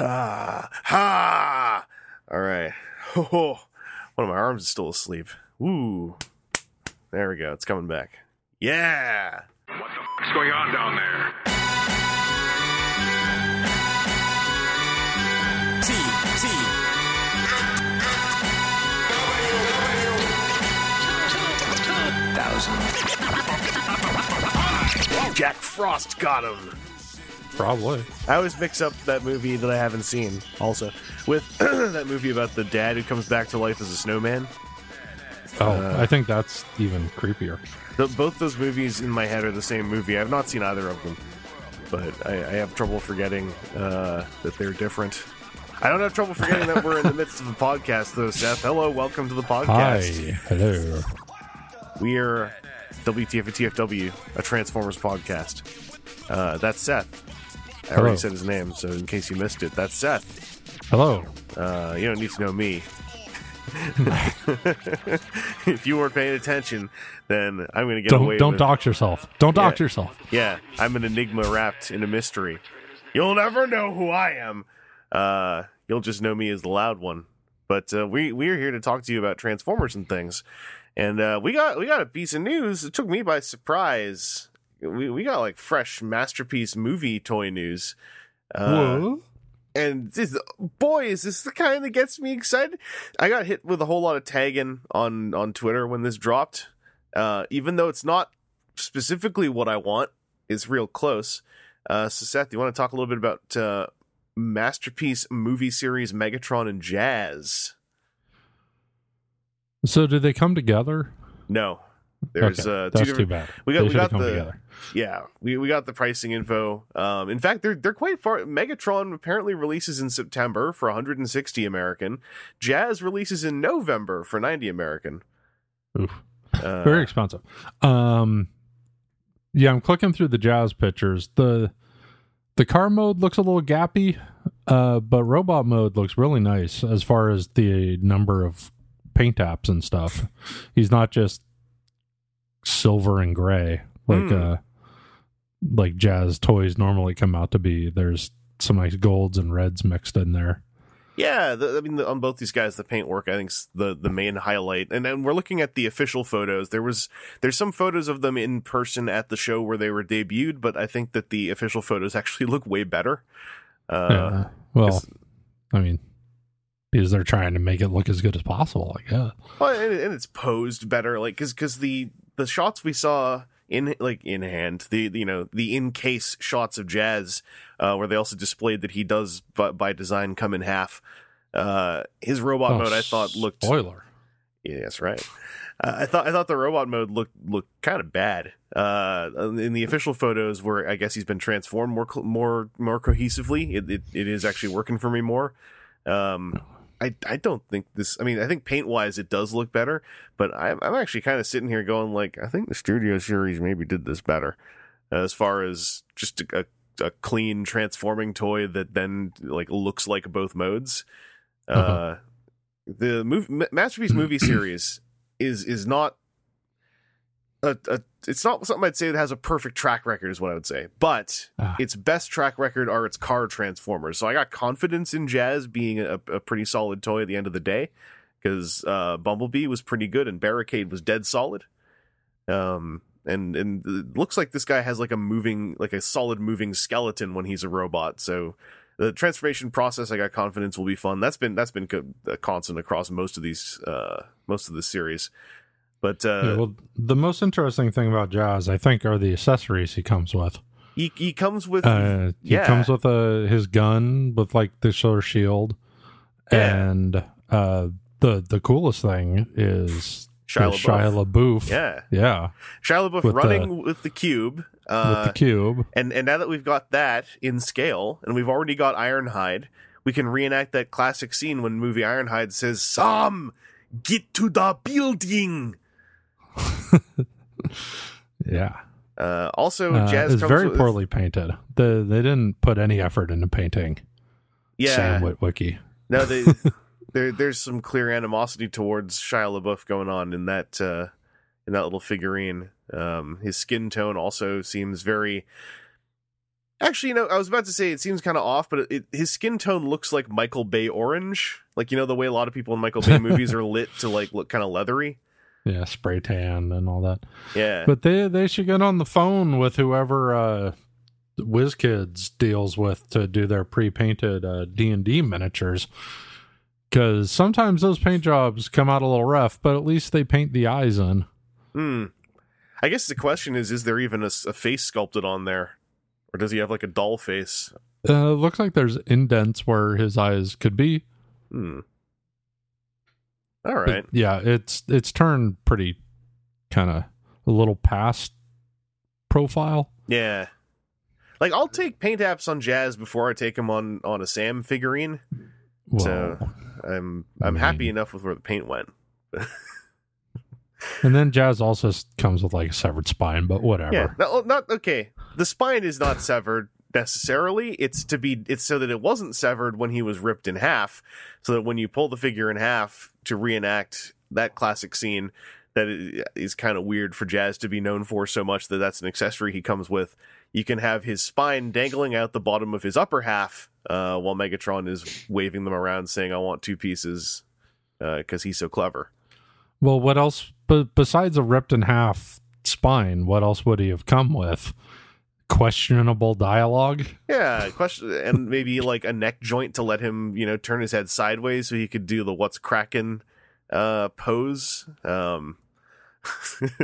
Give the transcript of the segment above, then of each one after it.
Ha ha. All right. Oh, one of my arms is still asleep. Ooh. There we go. It's coming back. Yeah. What the fuck's going on down there? T T Jack Frost got him. Probably. I always mix up that movie that I haven't seen also with that movie about the dad who comes back to life as a snowman. Oh, Uh, I think that's even creepier. The, both those movies in my head are the same movie. I've not seen either of them, but I, I have trouble forgetting uh, that they're different. I don't have trouble forgetting that we're in the midst of a podcast, though, Seth. Hello, welcome to the podcast. Hi. Hello. We are WTF and TFW, a Transformers podcast. Uh, that's Seth. I Hello. already said his name, so in case you missed it, that's Seth. Hello. Uh, you don't need to know me. if you weren't paying attention, then I'm going to get away Don't don't with dox yourself. Don't dox Yeah. yourself. Yeah, I'm an enigma wrapped in a mystery. You'll never know who I am. Uh, you'll just know me as the loud one. But uh, we we're here to talk to you about Transformers and things. And uh, we got we got a piece of news. It took me by surprise. We we got like fresh masterpiece movie toy news. Uh, and this, boy, is this the kind that gets me excited. I got hit with a whole lot of tagging on on Twitter when this dropped. Uh, even though it's not specifically what I want, it's real close. Uh, so Seth, you want to talk a little bit about uh, masterpiece movie series Megatron and Jazz? So did they come together? No, there's okay. uh, two that's different. too bad. we got- They we got come the- together. Yeah, we, we got the pricing info. Um, in fact, they're they're quite far. Megatron apparently releases in September for 160 American. Jazz releases in November for 90 American. Oof. Uh, Very expensive. Um, yeah, I'm clicking through the jazz pictures. the The car mode looks a little gappy, uh, but robot mode looks really nice as far as the number of paint apps and stuff. He's not just silver and gray like Hmm. uh like jazz toys normally come out to be. There's some nice golds and reds mixed in there. Yeah, the, I mean, the, on both these guys, the paintwork I think's the the main highlight. And then we're looking at the official photos. There was there's some photos of them in person at the show where they were debuted, but I think that the official photos actually look way better. Uh, yeah. Well, I mean, because they're trying to make it look as good as possible, I guess. Well, and, and it's posed better, like because because the the shots we saw in like in hand, the you know the in case shots of Jazz, uh, where they also displayed that he does by, by design come in half. Uh, his robot Oh, mode I thought looked spoiler. yeah, that's right. Uh, I thought I thought the robot mode looked looked kind of bad. Uh, in the official photos, where I guess he's been transformed more more more cohesively, it, it it is actually working for me more. Um, I I don't think this. I mean, I think paint wise, it does look better, but I'm I'm actually kind of sitting here going like, I think the Studio Series maybe did this better, uh, as far as just a, a, clean transforming toy that then like looks like both modes. Uh, Uh-huh. the movie, masterpiece movie series is is not a, a it's not something I'd say that has a perfect track record is what I would say, but Ah. its best track record are its car transformers. So I got confidence in Jazz being a, a pretty solid toy at the end of the day because uh, Bumblebee was pretty good and Barricade was dead solid. Um, and and it looks like this guy has like a moving like a solid moving skeleton when he's a robot. So the transformation process, I got confidence will be fun. That's been that's been co- a constant across most of these uh most of the series. But uh, Yeah, well, the most interesting thing about Jazz, I think, are the accessories he comes with. he he comes with Uh, he yeah. comes with a his gun with like the solar shield, Yeah. and uh, the the coolest thing is Shia the LaBeouf. Shia LaBeouf. yeah, yeah, Shia LaBeouf With running with the cube. Uh, with the cube. And and now that we've got that in scale, and we've already got Ironhide, we can reenact that classic scene when movie Ironhide says, "Sam, get to the building." Yeah, Uh, also, uh, Jazz it's very with, poorly painted. The they didn't put any effort into painting. Yeah, Sam Witwicky. no, they, there there's some clear animosity towards Shia LaBeouf going on in that uh, in that little figurine. Um, his skin tone also seems very Actually, you know, I was about to say it seems kind of off, but it, his skin tone looks like Michael Bay orange. Like you know the way a lot of people in Michael Bay movies are lit to like look kind of leathery. Yeah, spray tan and all that. Yeah. But they they should get on the phone with whoever uh WizKids deals with to do their pre-painted uh, D&D miniatures. Cuz sometimes those paint jobs come out a little rough, but at least they paint the eyes in. Hmm. I guess the question is: Is there even a face sculpted on there, or does he have like a doll face? Uh, it looks like there's indents where his eyes could be. Hmm. All But, yeah, it's it's turned pretty kind of a little past profile. Yeah. Like I'll take paint apps on Jazz before I take him on on a Sam figurine. Well, So I'm I'm happy enough with where the paint went. and then Jazz also comes with like a severed spine, but whatever. Yeah. No, not okay. The spine is not severed necessarily. It's to be it's so that it wasn't severed when he was ripped in half, so that when you pull the figure in half to reenact that classic scene that i- kind of weird for Jazz to be known for so much that that's an accessory he comes with. You can have his spine dangling out the bottom of his upper half uh, while Megatron is waving them around saying, I want two pieces because he's so clever. Well, what else? Besides a ripped in half spine, what else would he have come with? Questionable dialogue. Yeah, question, and maybe like a neck joint to let him, you know, turn his head sideways so he could do the "what's cracking" uh, pose. Um, uh,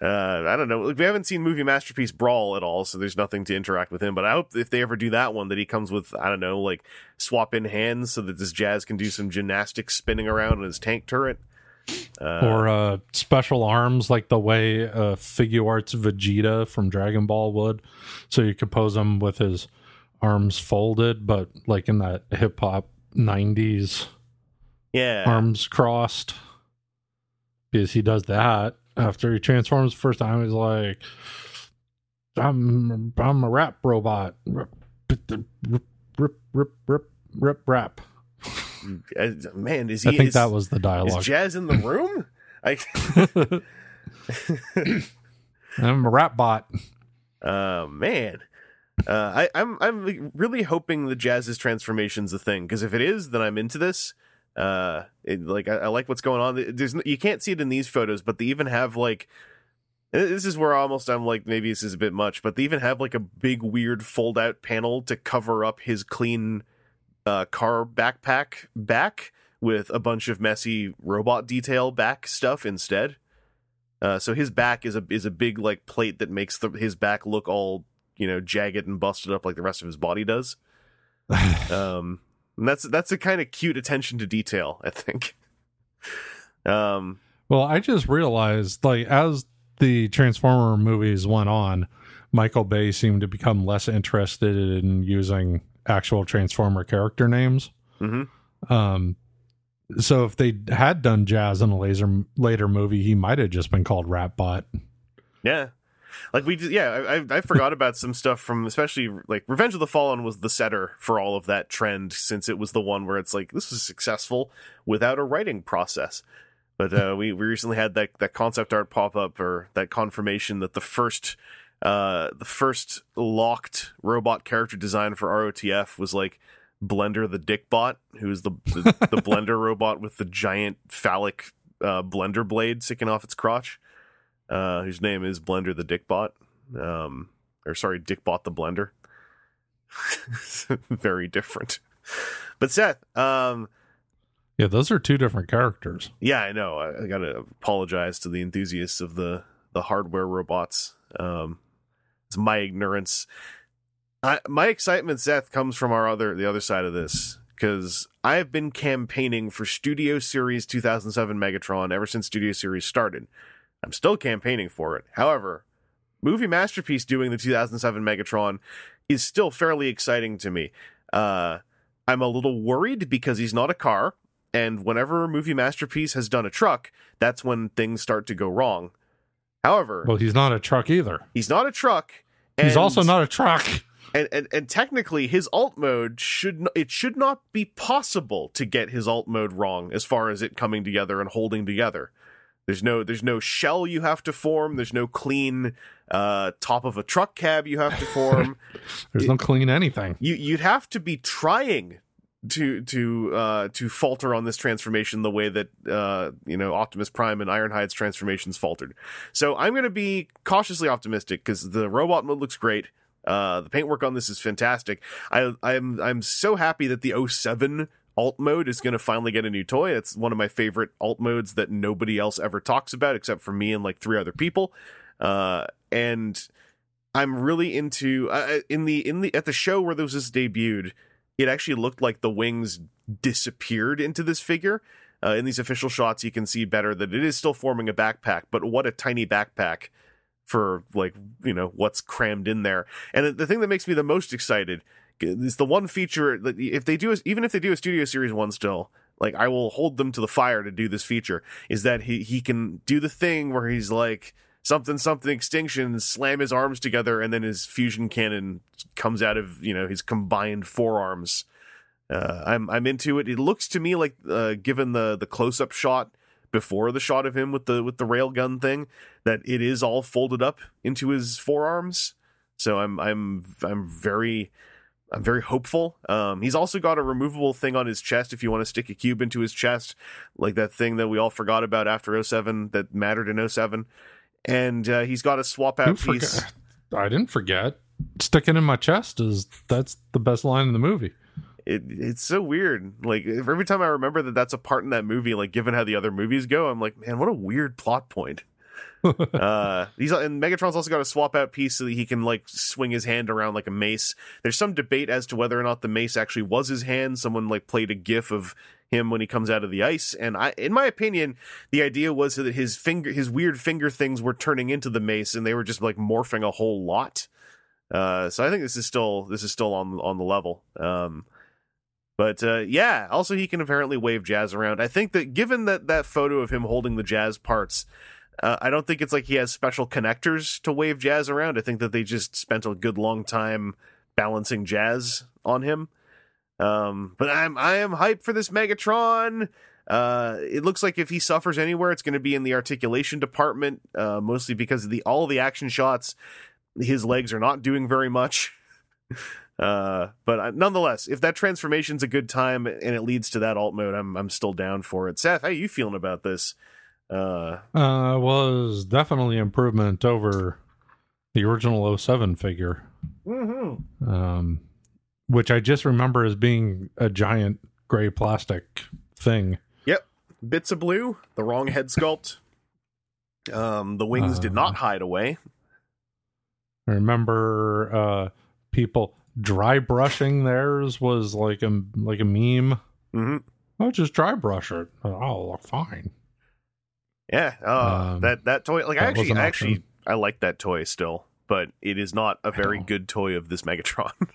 I don't know. Like, we haven't seen movie masterpiece Brawl at all, so there's nothing to interact with him. But I hope if they ever do that one, that he comes with I don't know, like swap in hands so that this Jazz can do some gymnastics spinning around in his tank turret. Uh, or uh, special arms like the way uh, Figuarts Vegeta from Dragon Ball would. So you could pose him with his arms folded, but like in that hip hop 90s yeah, arms crossed. Because he does that after he transforms the first time. He's like, I'm, I'm a rap robot. Rip, rip, rip, rip, rip, rip, rap. Uh, man, is he? I think is, that was the dialogue. is. Jazz in the room? I. I'm a rap bot. Oh man, uh, I, I'm I'm really hoping the Jazz's transformation's a thing because if it is, then I'm into this. Uh, it, like I, I like what's going on. There's you can't see it in these photos, but they even have like this is where almost I'm like maybe this is a bit much, but they even have like a big weird fold out panel to cover up his clean uh, car backpack back with a bunch of messy robot detail back stuff instead. Uh, so his back is a is a big like plate that makes the, his back look all you know jagged and busted up like the rest of his body does. um, and that's that's a kind of cute attention to detail, I think. Um, Well, I just realized, like, as the Transformer movies went on, Michael Bay seemed to become less interested in using actual Transformer character names. mhm. Um, so if they had done Jazz in a laser later movie, he might have just been called Ratbot. Yeah. Like we yeah, I, I I forgot about some stuff from especially like Revenge of the Fallen was the setter for all of that trend since it was the one where it's like this was successful without a writing process. But uh, we we recently had that that concept art pop up or that confirmation that the first uh the first locked robot character design for ROTF was like Blender the Dickbot, who's the the, the blender robot with the giant phallic uh, blender blade sticking off its crotch uh, whose name is Blender the Dickbot. Um, or sorry, Dickbot the Blender. Very different. But Seth, um, Yeah, those are two different characters. yeah, I know. I, I gotta apologize to the enthusiasts of the the hardware robots. Um, it's my ignorance. I, my excitement, Seth, comes from our other the other side of this because I have been campaigning for Studio Series 2007 Megatron ever since Studio Series started. I'm still campaigning for it. However, movie masterpiece doing the 2007 Megatron is still fairly exciting to me. Uh, I'm a little worried because he's not a car, and whenever movie masterpiece has done a truck, that's when things start to go wrong. However, Well, he's not a truck either. he's not a truck. He's also not a truck. and, and and technically his alt mode should it should not be possible to get his alt mode wrong as far as it coming together and holding together There's no there's no shell you have to form. There's no clean uh, top of a truck cab you have to form. There's no clean anything. you you'd have to be trying to to uh to falter on this transformation the way that uh you know Optimus Prime and Ironhide's transformations faltered. So I'm going to be cautiously optimistic cuz the robot mode looks great. Uh the paintwork on this is fantastic. I I'm I'm so happy that the 07 alt mode is going to finally get a new toy. It's one of my favorite alt modes that nobody else ever talks about except for me and like three other people. Uh and I'm really into uh, in the in the at the show where this was debuted it actually looked like the wings disappeared into this figure. Uh, in these official shots, you can see better that it is still forming a backpack, but what a tiny backpack for like you know what's crammed in there. And the thing that makes me the most excited is the one feature that if they do even if they do a Studio Series one still, like I will hold them to the fire to do this feature. Is that he he can do the thing where he's like something something extinction slam his arms together and then his fusion cannon comes out of you know his combined forearms. Uh, i'm i'm into it. It looks to me like uh, given the the close up shot before the shot of him with the with the railgun thing that it is all folded up into his forearms. So i'm i'm i'm very I'm very hopeful. Um, he's also got a removable thing on his chest if you want to stick a cube into his chest, like that thing that we all forgot about after 07 that mattered in 07 and uh, he's got a swap out Who piece. forgot- I didn't forget. Sticking in my chest is that's the best line in the movie. It, it's so weird. Like every time I remember that that's a part in that movie, like given how the other movies go, I'm like, man, what a weird plot point. uh, he's and Megatron's also got a swap out piece so that he can like swing his hand around like a mace. There's some debate as to whether or not the mace actually was his hand. Someone like played a gif of him when he comes out of the ice, and I, in my opinion, the idea was that his finger, his weird finger things were turning into the mace, and they were just like morphing a whole lot. Uh, so I think this is still this is still on on the level. Um, but uh, yeah, also he can apparently wave jazz around. I think that given that that photo of him holding the jazz parts, uh, I don't think it's like he has special connectors to wave jazz around. I think that they just spent a good long time balancing jazz on him. Um, but I'm I am hyped for this Megatron. Uh, it looks like if he suffers anywhere, it's going to be in the articulation department, uh, mostly because of the all the action shots. His legs are not doing very much. Uh, but I, nonetheless, if that transformation's a good time and it leads to that alt mode, I'm I'm still down for it. Seth, how you feeling about this? Uh, Uh, was definitely improvement over the original 07 figure, um, which I just remember as being a giant gray plastic thing. Yep, bits of blue, the wrong head sculpt. Um, the wings did Uh. not hide away. I remember uh, people dry brushing theirs was like a like a meme. hmm Oh, just dry brush it. Oh, look fine. Yeah, uh, Um, that that toy. Like that was actually, I actually, I like that toy still, but it is not a very good toy of this Megatron.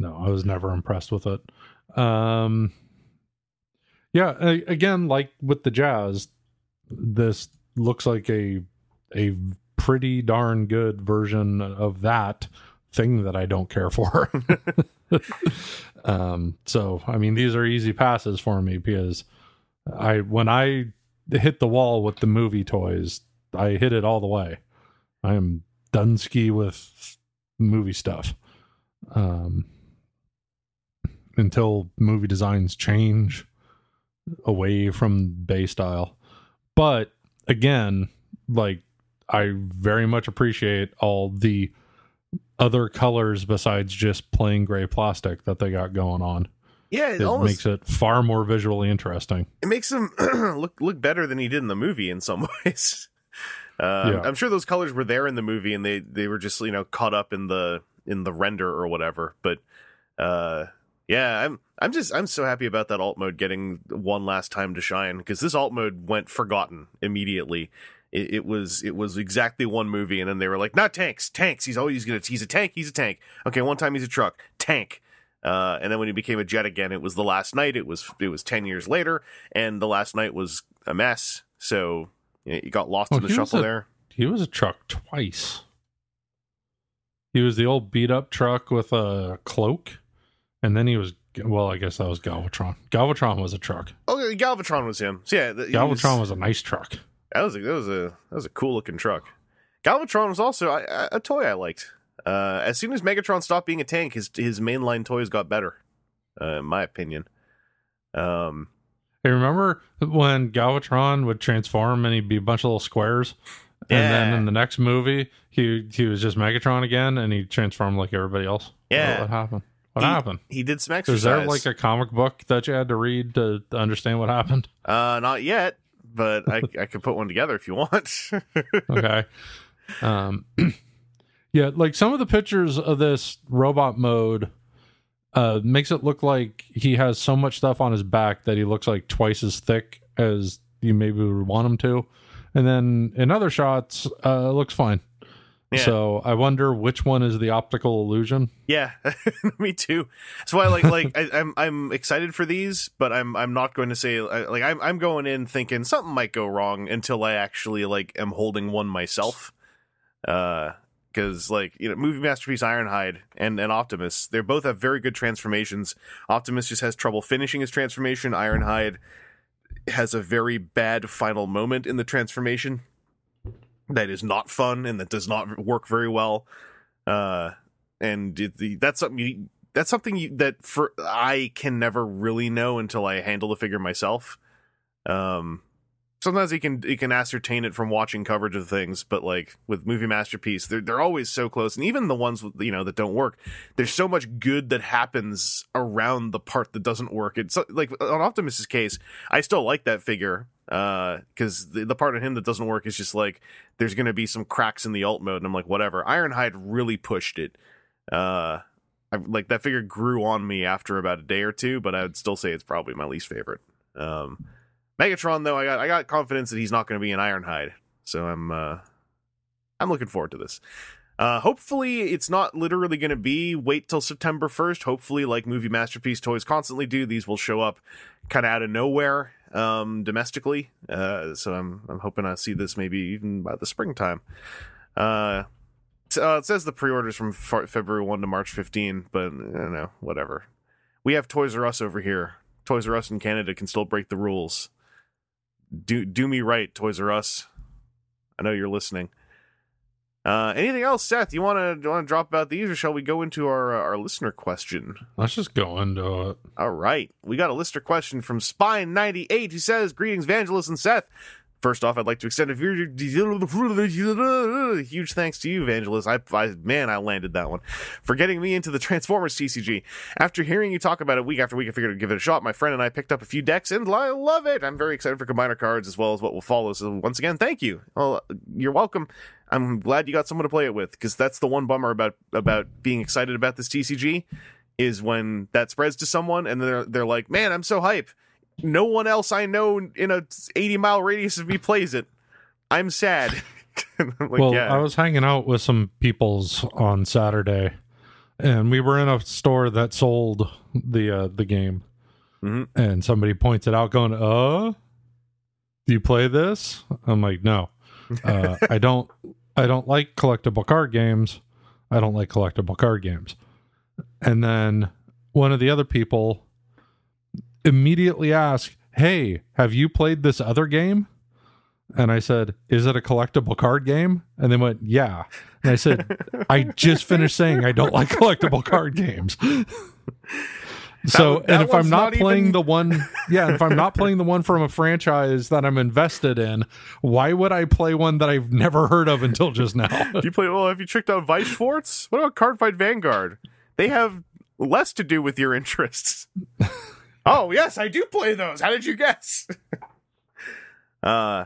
No, I was never impressed with it. Um, yeah, again, like with the Jazz, this looks like a a pretty darn good version of that thing that I don't care for. um, so I mean, these are easy passes for me because I when I hit the wall with the movie toys, I hit it all the way. I am Dunsky with movie stuff. Um, until movie designs change away from Bay style. But again, like I very much appreciate all the other colors besides just plain gray plastic that they got going on. yeah, it, It almost makes it far more visually interesting. it makes him look look better than he did in the movie in some ways. Uh, Yeah. I'm sure those colors were there in the movie, and they they were just you know caught up in the in the render or whatever. But uh, yeah, I'm I'm just I'm so happy about that alt mode getting one last time to shine because this alt mode went forgotten immediately. It, it was it was exactly one movie, and then they were like, not tanks, tanks. He's always gonna he's a tank, he's a tank. Okay, one time he's a truck, tank. Uh, and then when he became a jet again, it was the last night. It was it was ten years later, and the last night was a mess. So you, know, you got lost Oh, in the shuffle a- there. He was a truck twice. He was the old beat up truck with a cloak, and then he was well, I guess that was Galvatron. Galvatron was a truck. Oh, Galvatron was him. So yeah, the, Galvatron was, was a nice truck. That was a, that was a that was a cool looking truck. Galvatron was also a, a toy I liked. Uh, as soon as Megatron stopped being a tank, his his mainline toys got better, uh, in my opinion. Um, Hey, remember when Galvatron would transform and he'd be a bunch of little squares? And then in the next movie, he he was just Megatron again, and he transformed like everybody else. Yeah. what happened? What he, happened? He did some exercise. Is there like a comic book that you had to read to, to understand what happened? uh, not yet, but I I could put one together if you want. Okay. um, yeah, like some of the pictures of this robot mode uh, makes it look like he has so much stuff on his back that he looks like twice as thick as you maybe would want him to. And then in other shots, uh, looks fine. Yeah. So I wonder which one is the optical illusion. Yeah, me too. That's why, like, like I, I'm I'm excited for these, but I'm I'm not going to say like I'm I'm going in thinking something might go wrong until I actually like am holding one myself. Uh, because like you know, movie masterpiece Ironhide and and Optimus, they both have very good transformations. Optimus just has trouble finishing his transformation. Ironhide has a very bad final moment in the transformation that is not fun and that does not work very well. Uh, and it, that's something you, that's something you, that for I can never really know until I handle the figure myself. Um, sometimes you can you can ascertain it from watching coverage of things, but like with movie masterpiece, they're they're always so close, and even the ones you know that don't work, there's so much good that happens around the part that doesn't work. It's like on Optimus's case, I still like that figure because the, the part of him that doesn't work is just like there's going to be some cracks in the alt mode, and I'm like whatever. Ironhide really pushed it. Uh, I, like that figure grew on me after about a day or two, but I would still say it's probably my least favorite. Um, Megatron though, I got I got confidence that he's not going to be an Ironhide, so I'm uh, I'm looking forward to this. Uh, hopefully, it's not literally going to be wait till September 1st. Hopefully, like movie masterpiece toys constantly do, these will show up kind of out of nowhere um, domestically. Uh, so I'm I'm hoping I see this maybe even by the springtime. Uh, uh, it says the pre-orders from Fe- February 1 to March 15, but I don't know, whatever. We have Toys R Us over here. Toys R Us in Canada can still break the rules. Do do me right, Toys R Us. I know you're listening. Uh, anything else, Seth? You want to want to drop about these, or shall we go into our uh, our listener question? Let's just go into it. All right, we got a listener question from Spine ninety eight who says, "Greetings, Vangelis and Seth." First off, I'd like to extend a huge thanks to you, Vangelis. I, I man, I landed that one for getting me into the Transformers TCG. After hearing you talk about it week after week, I figured I'd give it a shot. My friend and I picked up a few decks, and I love it. I'm very excited for combiner cards as well as what will follow. So once again, thank you. Well, you're welcome. I'm glad you got someone to play it with because that's the one bummer about about being excited about this TCG is when that spreads to someone and they're they're like, "Man, I'm so hype." No one else I know in a 80 mile radius of me plays it. I'm sad. I'm like, well, yeah. I was hanging out with some peoples on Saturday, and we were in a store that sold the uh, the game, Mhm. and somebody pointed out, going, "Uh, do you play this?" I'm like, "No, uh, I don't. I don't like collectible card games. I don't like collectible card games." And then one of the other people immediately asked, "Hey, have you played this other game?" And I said, "Is it a collectible card game?" And they went, "Yeah." And I said, "I just finished saying I don't like collectible card games." so, one- that and if I'm not, not playing even- the one, yeah, if I'm not playing the one from a franchise that I'm invested in, why would I play one that I've never heard of until just now? Do you play well, have you checked out Weiss Schwarz? What about Cardfight Vanguard? They have less to do with your interests. oh, yes, I do play those. How did you guess? uh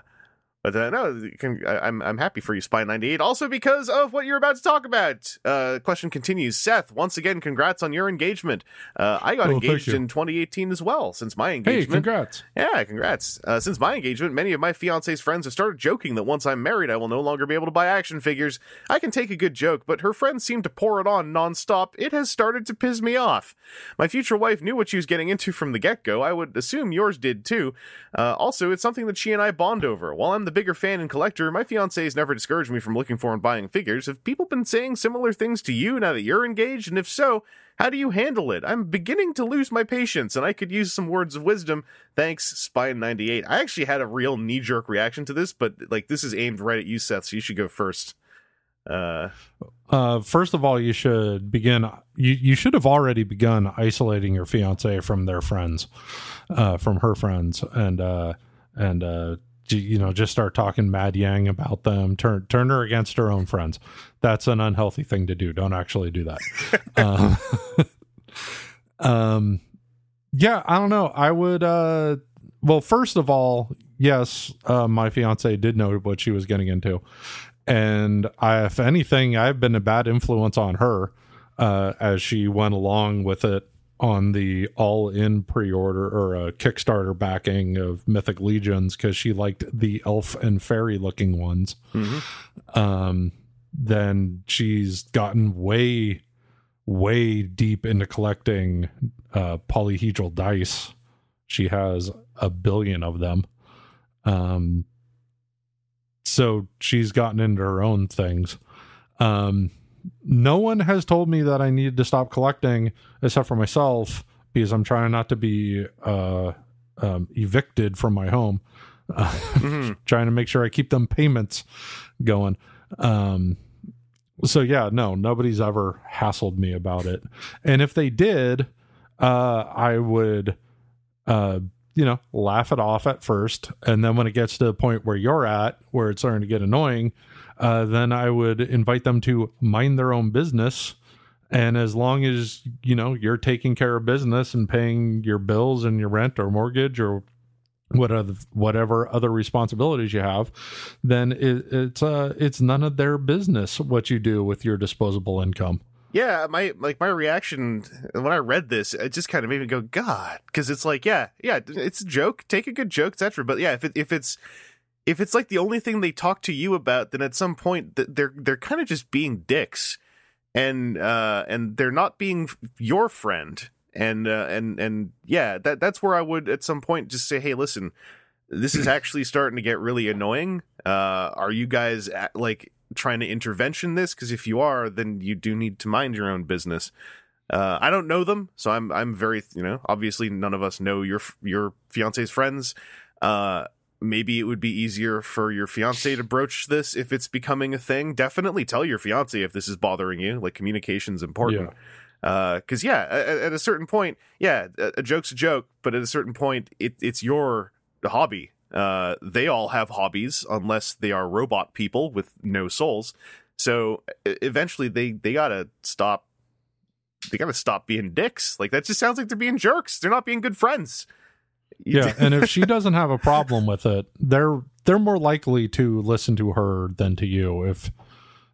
but uh, no, can, I, I'm I'm happy for you, Spy ninety eight. Also because of what you're about to talk about. Uh, question continues. Seth, once again, congrats on your engagement. Uh, I got Oh, engaged in 2018 as well. Since my engagement, hey, congrats! yeah, congrats. Uh, since my engagement, many of my fiance's friends have started joking that once I'm married, I will no longer be able to buy action figures. I can take a good joke, but her friends seem to pour it on nonstop. It has started to piss me off. My future wife knew what she was getting into from the get go. I would assume yours did too. Uh, also, it's something that she and I bond over. While I'm the bigger fan and collector, my fiance has never discouraged me from looking for and buying figures. Have people been saying similar things to you now that you're engaged? And if so, How do you handle it? I'm beginning to lose my patience, and I could use some words of wisdom. Thanks, Spine98. I actually had a real knee jerk reaction to this, but like this is aimed right at you, Seth, so you should go first. Uh, Uh, first of all, you should begin. You you should have already begun isolating your fiance from their friends, uh, from her friends, and uh, and uh, you know just start talking mad yang about them. Turn turn her against her own friends. That's an unhealthy thing to do. Don't actually do that. um, um, yeah, I don't know. I would. Uh, well, first of all, yes, uh, my fiance did know what she was getting into and I, if anything, I've been a bad influence on her uh, as she went along with it on the all-in pre-order or uh, Kickstarter backing of Mythic Legions because she liked the elf and fairy looking ones. Um, then she's gotten way, way deep into collecting uh, polyhedral dice. She has a billion of them. Um, so she's gotten into her own things. Um, no one has told me that I need to stop collecting except for myself because I'm trying not to be uh, um, evicted from my home. Uh, mhm. trying to make sure I keep them payments going. Um, so yeah, no, nobody's ever hassled me about it. And if they did, uh, I would, uh, you know, laugh it off at first, and then when it gets to the point where you're at, where it's starting to get annoying, uh, then I would invite them to mind their own business. And as long as you know you're taking care of business and paying your bills and your rent or mortgage or whatever whatever other responsibilities you have, then it, it's uh it's none of their business what you do with your disposable income. Yeah, my like my reaction when I read this, it just kind of made me go, God, because it's like, yeah, yeah, it's a joke. Take a good joke, etc. But yeah, if it, if it's if it's like the only thing they talk to you about, then at some point they're they're kind of just being dicks, and uh and they're not being your friend, and uh, and and yeah, that that's where I would at some point just say, hey, listen, this is actually starting to get really annoying. Uh, are you guys at, like trying to intervention this? Because if you are, then you do need to mind your own business. Uh, I don't know them, so I'm I'm very you know obviously none of us know your your fiance's friends. Uh, maybe it would be easier for your fiance to broach this if it's becoming a thing. Definitely tell your fiance if this is bothering you. Like communication's important. Because yeah, at, at a certain point, yeah, a, a joke's a joke, but at a certain point, it, it's your hobby. Uh, they all have hobbies unless they are robot people with no souls. So eventually, they they gotta stop. They gotta stop being dicks. Like that just sounds like they're being jerks. They're not being good friends. Yeah, and if she doesn't have a problem with it, they're they're more likely to listen to her than to you if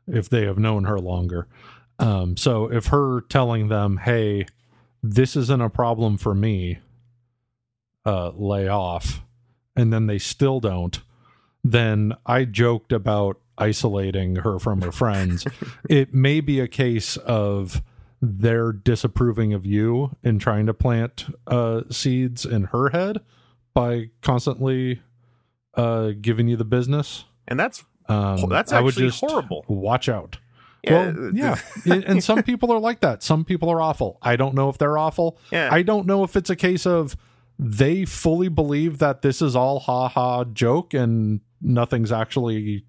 if they have known her longer. Um, so if her telling them, "Hey, this isn't a problem for me," uh, lay off, and then they still don't, then I joked about isolating her from her friends. it may be a case of they're disapproving of you and trying to plant uh, seeds in her head by constantly uh, giving you the business. and that's Um, That's actually horrible. Watch out. Yeah, well, yeah, and and some people are like that. Some people are awful. I don't know if they're awful. Yeah. I don't know if it's a case of they fully believe that this is all ha ha joke and nothing's actually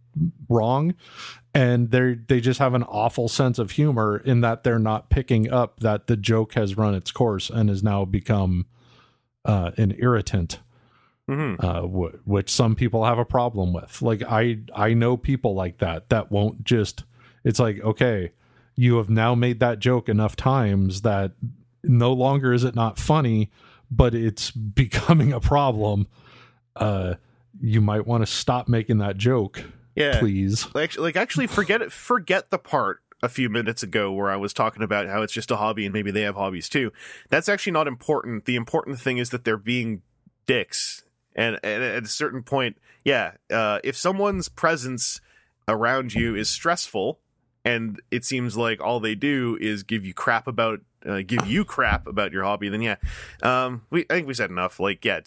wrong, and they they just have an awful sense of humor in that they're not picking up that the joke has run its course and has now become uh, an irritant Mhm. uh, w- which some people have a problem with. Like I, I know people like that that won't just. It's like okay, you have now made that joke enough times that no longer is it not funny, but it's becoming a problem. Uh, you might want to stop making that joke, yeah. please. like like actually forget it forget the part a few minutes ago where I was talking about how it's just a hobby and maybe they have hobbies too. That's actually not important. The important thing is that they're being dicks. And, and at a certain point, yeah, uh, if someone's presence around you is stressful and it seems like all they do is give you crap about uh, give you crap about your hobby then yeah um we i think we said enough like yeah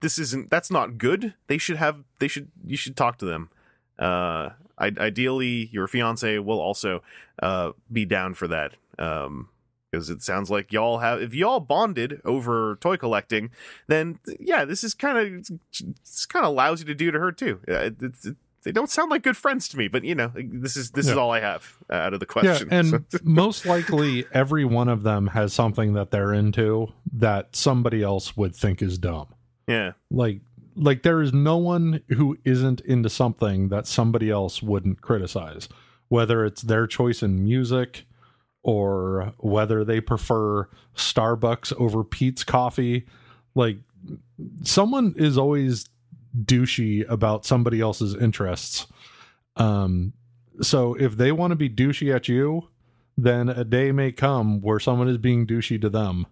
this isn't that's not good they should have they should you should talk to them uh I, ideally your fiance will also uh be down for that um because it sounds like y'all have if y'all bonded over toy collecting then yeah this is kind of it's kind of lousy to do to her too. Uh, it, it, they don't sound like good friends to me but you know this is this is all i have uh, out of the question Yeah, and most likely every one of them has something that they're into that somebody else would think is dumb. yeah. Like like there is no one who isn't into something that somebody else wouldn't criticize, whether it's their choice in music or whether they prefer Starbucks over Peet's coffee. Like someone is always douchey about somebody else's interests. Um so if they want to be douchey at you, then a day may come where someone is being douchey to them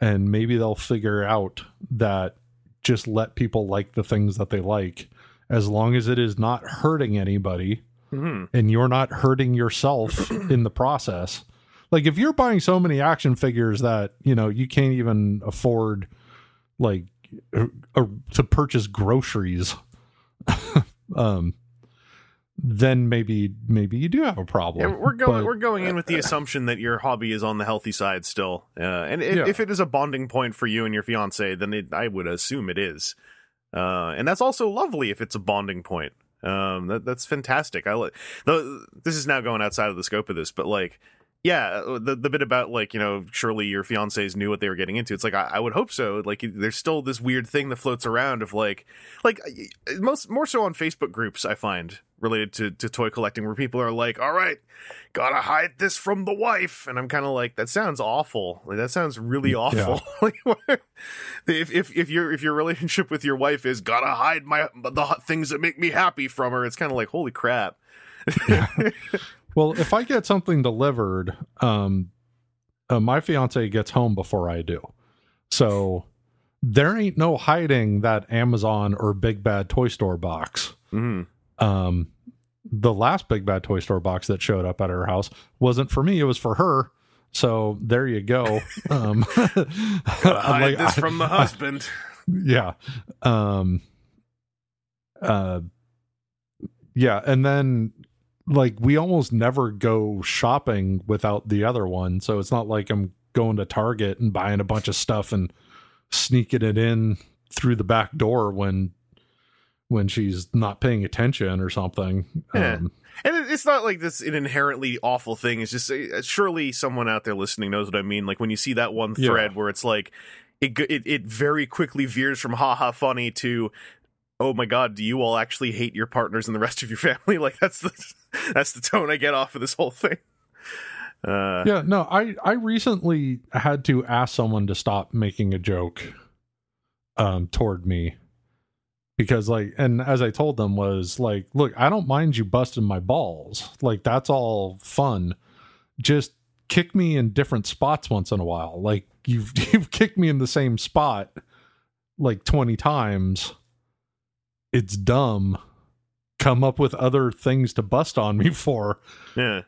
and maybe they'll figure out that just let people like the things that they like as long as it is not hurting anybody Mhm. and you're not hurting yourself in the process like if you're buying so many action figures that you know you can't even afford like uh, to purchase groceries um then maybe maybe you do have a problem Yeah, we're going But- we're going in with the assumption that your hobby is on the healthy side still, uh, and if, Yeah. if it is a bonding point for you and your fiance, then it, I would assume it is, uh, and that's also lovely if it's a bonding point. Um, that, that's fantastic. I like. though This is now going outside of the scope of this, but like, yeah, uh, the the bit about like you know, surely your fiancés knew what they were getting into. It's like I, I would hope so. Like, there's still this weird thing that floats around of like, like uh, most more so on Facebook groups. I find related to to toy collecting where people are like, all right, gotta hide this from the wife, and I'm kind of like, that sounds awful. Like that sounds really awful. what- if if if your if your relationship with your wife is gotta hide my the things that make me happy from her, it's kind of like holy crap. Well, if I get something delivered, um, uh, my fiance gets home before I do. So there ain't no hiding that Amazon or Big Bad Toy Store box. Mhm. Um, the last Big Bad Toy Store box that showed up at her house wasn't for me; it was for her. So there you go. Um, hide like, this I- from the husband. yeah um uh yeah and then like we almost never go shopping without the other one so it's not like i'm going to target and buying a bunch of stuff and sneaking it in through the back door when when she's not paying attention or something Yeah. um And it's not like this an inherently awful thing. It's just uh, surely someone out there listening knows what I mean. Like when you see that one Yeah. thread where it's like it it it very quickly veers from haha funny to oh my god, do you all actually hate your partners and the rest of your family? Like that's the that's the tone I get off of this whole thing. Uh, yeah no i i recently had to ask someone to stop making a joke um toward me. Because like and as i told them was like look i don't mind you busting my balls. Like that's all fun. Just kick me in different spots once in a while. Like you've you've kicked me in the same spot like 20 times. It's dumb come up with other things to bust on me for yeah.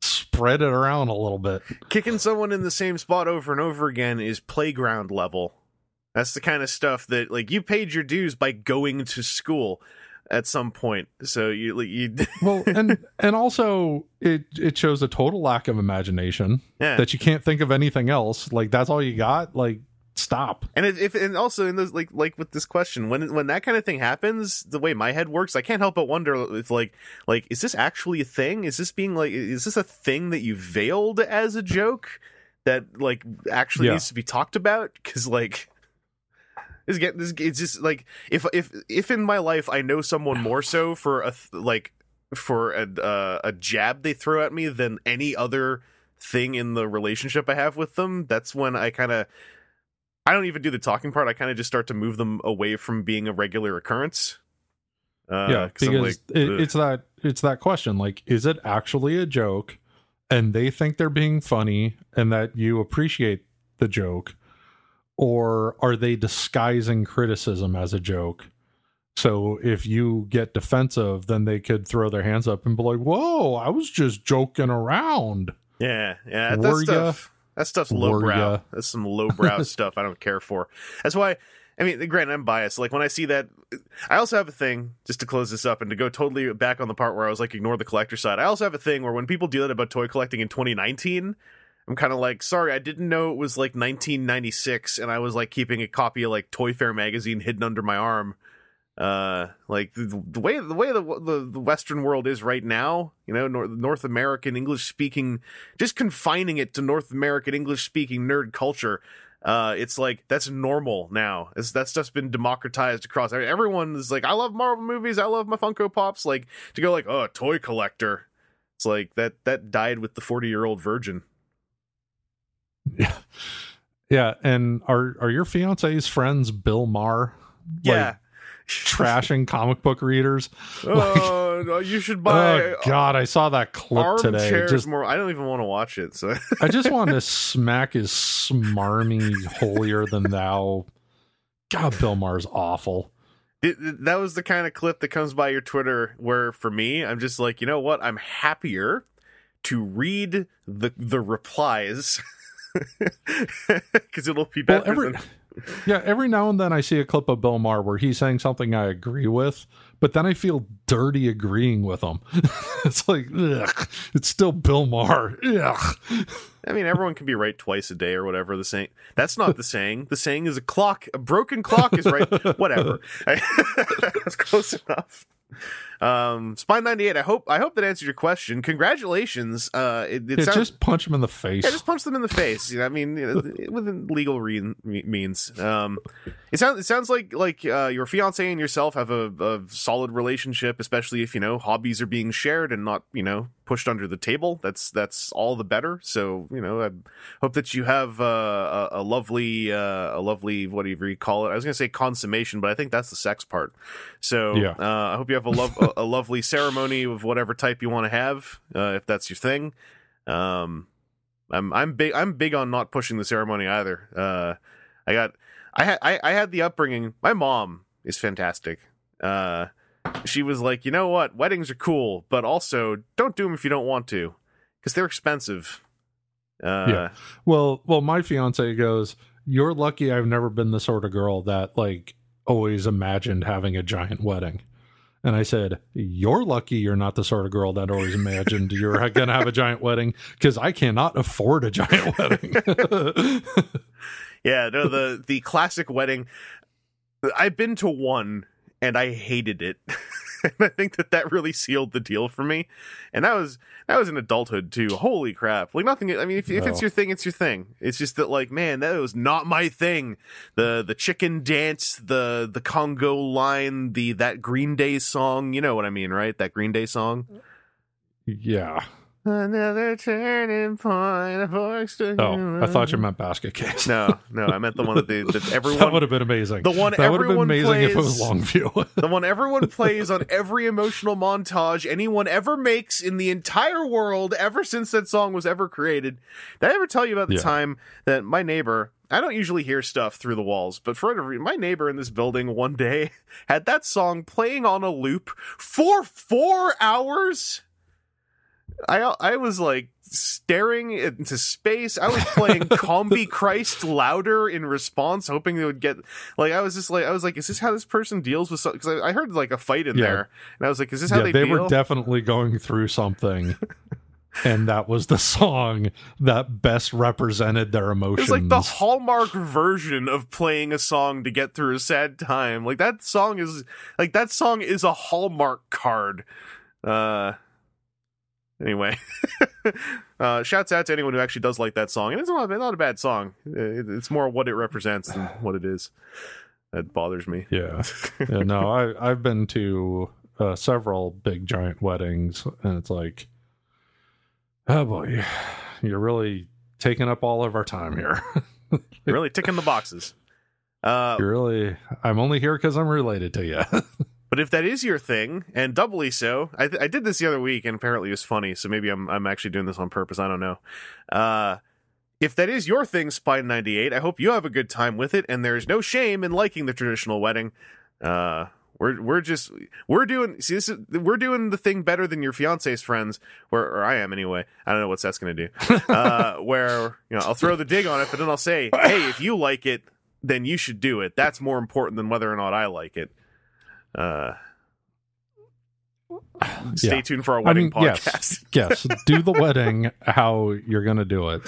spread it around a little bit Kicking someone in the same spot over and over again is playground level. That's the kind of stuff that like you paid your dues by going to school at some point. So you you well and and also it it shows a total lack of imagination yeah. that you can't think of anything else like that's all you got like stop And it, if and also in those like like with this question, when when that kind of thing happens, the way my head works, I can't help but wonder if like like is this actually a thing? Is this being like is this a thing that you veiled as a joke that like actually Yeah. needs to be talked about? Because like. This get this it's just like if if if in my life I know someone more so for a th- like for a uh, a jab they throw at me than any other thing in the relationship I have with them, that's when I kind of I don't even do the talking part. I kind of just start to move them away from being a regular occurrence. Uh, yeah because like, it, it's that it's that question like is it actually a joke and they think they're being funny and that you appreciate the joke or are they disguising criticism as a joke so if you get defensive then they could throw their hands up and be like whoa i was just joking around yeah, yeah. That Were ya? That stuff's lowbrow. That's some lowbrow stuff I don't care for. That's why. I mean, granted, I'm biased. Like when I see that, I also have a thing just to close this up and to go totally back on the part where I was like ignore the collector side. I also have a thing where when people do that about toy collecting in 2019, I'm kind of like, sorry, I didn't know it was like 1996, and I was like keeping a copy of like ToyFare magazine hidden under my arm. Uh, like the, the way the way the, the the Western world is right now, you know, North, North American English speaking, just confining it to North American English speaking nerd culture. Uh, it's like that's normal now. It's, that's just been democratized across. Everyone is like, I love Marvel movies. I love my Funko Pops. Like to go like, oh, toy collector. It's like that that died with the 40 year old virgin. Yeah. Yeah, and are are your fiance's friends Bill Maher? Yeah. Trashing comic book readers. oh, no, you should buy. oh God, I saw that clip today. Just, more. I don't even want to watch it. So I just want to smack his smarmy, holier than thou. God, Bill Maher's awful. It- that was the kind of clip that comes by your Twitter where, for me, I'm just like, you know what? I'm happier to read the the replies because it'll be Well, better. every than, yeah, every now and then I see a clip of Bill Maher where he's saying something I agree with, but then I feel dirty agreeing with him. it's like, ugh, it's still Bill Maher. Ugh. I mean, everyone can be right twice a day or whatever. The saying that's not the saying. The saying is a clock. A broken clock is right. whatever. That's close enough. Um, Spine ninety eight. I hope I hope that answered your question. Congratulations. Uh, it, it Yeah, sounds, just punch him in the face. Yeah, just punch them in the face. You know, I mean, you know, within legal re- means. Um, it sounds it sounds like like uh, your fiance and yourself have a, a solid relationship, especially if you know hobbies are being shared and not you know pushed under the table. That's that's all the better. So you know, I hope that you have uh, a, a lovely uh, a lovely whatever you call it. I was gonna say consummation, but I think that's the sex part. So Yeah. uh, I hope you have a love a, lovely ceremony of whatever type you want to have, uh, if that's your thing. Um, I'm I'm big I'm big on not pushing the ceremony either. Uh, I got I had I, I had the upbringing. My mom is fantastic. Uh, she was like, you know what, weddings are cool, but also don't do them if you don't want to, because they're expensive. Uh, Yeah. Well, well, my fiance goes, "You're lucky I've never been the sort of girl that like always imagined having a giant wedding." And I said, "You're lucky you're not the sort of girl that always imagined you're going to have a giant wedding because I cannot afford a giant wedding." Yeah, no, the the classic wedding. I've been to one and I hated it. and I think that that really sealed the deal for me. And that was that was in adulthood too. Holy crap! Like nothing. I mean, if, if it's your thing, it's your thing. It's just that, like, man, that was not my thing. The the chicken dance, the the Congo line, the that Green Day song. You know what I mean, right? That Green Day song. yeah. Another turning point. Oh, I thought you meant basket case. No, no, I meant the one that, they, that everyone that would have been amazing. The one that would have been everyone amazing if it was plays- Longview. the one everyone plays on every emotional montage anyone ever makes in the entire world ever since that song was ever created. Did I ever tell you about the Yeah. time that my neighbor, I don't usually hear stuff through the walls, but for whatever reason, my neighbor in this building one day had that song playing on a loop for four hours? I I was like staring into space. I was playing Combichrist louder in response, hoping they would get like I was just like I was like, is this how this person deals with? Because I, I heard like a fight in Yeah. there, and I was like, is this how yeah, they, they, deal? were definitely going through something. and that was the song that best represented their it emotions. was like the Hallmark version of playing a song to get through a sad time. Like that song is like that song is a Hallmark card. Uh anyway. uh shouts out to anyone who actually does like that song. And it's not, not a bad song. It's more what it represents than what it is. That bothers me. yeah. yeah. No, I I've been to uh, several big giant weddings, and it's like, oh boy, you're really taking up all of our time here. Really ticking the boxes. Uh you're really, I'm only here because I'm related to you. But if that is your thing, and doubly so, I, th- I did this the other week, and apparently it was funny. So maybe I'm I'm actually doing this on purpose. I don't know. Uh, if that is your thing, Spine ninety eight, I hope you have a good time with it, and there's no shame in liking the traditional wedding. Uh, we're we're just we're doing see this is we're doing the thing better than your fiance's friends, or or I am anyway. I don't know what that's gonna do. Uh, where you know I'll throw the dig on it, but then I'll say, hey, if you like it, then you should do it. That's more important than whether or not I like it. Uh, stay Yeah. tuned for our I wedding mean, yes. podcast. yes, do the wedding how you're going to do it.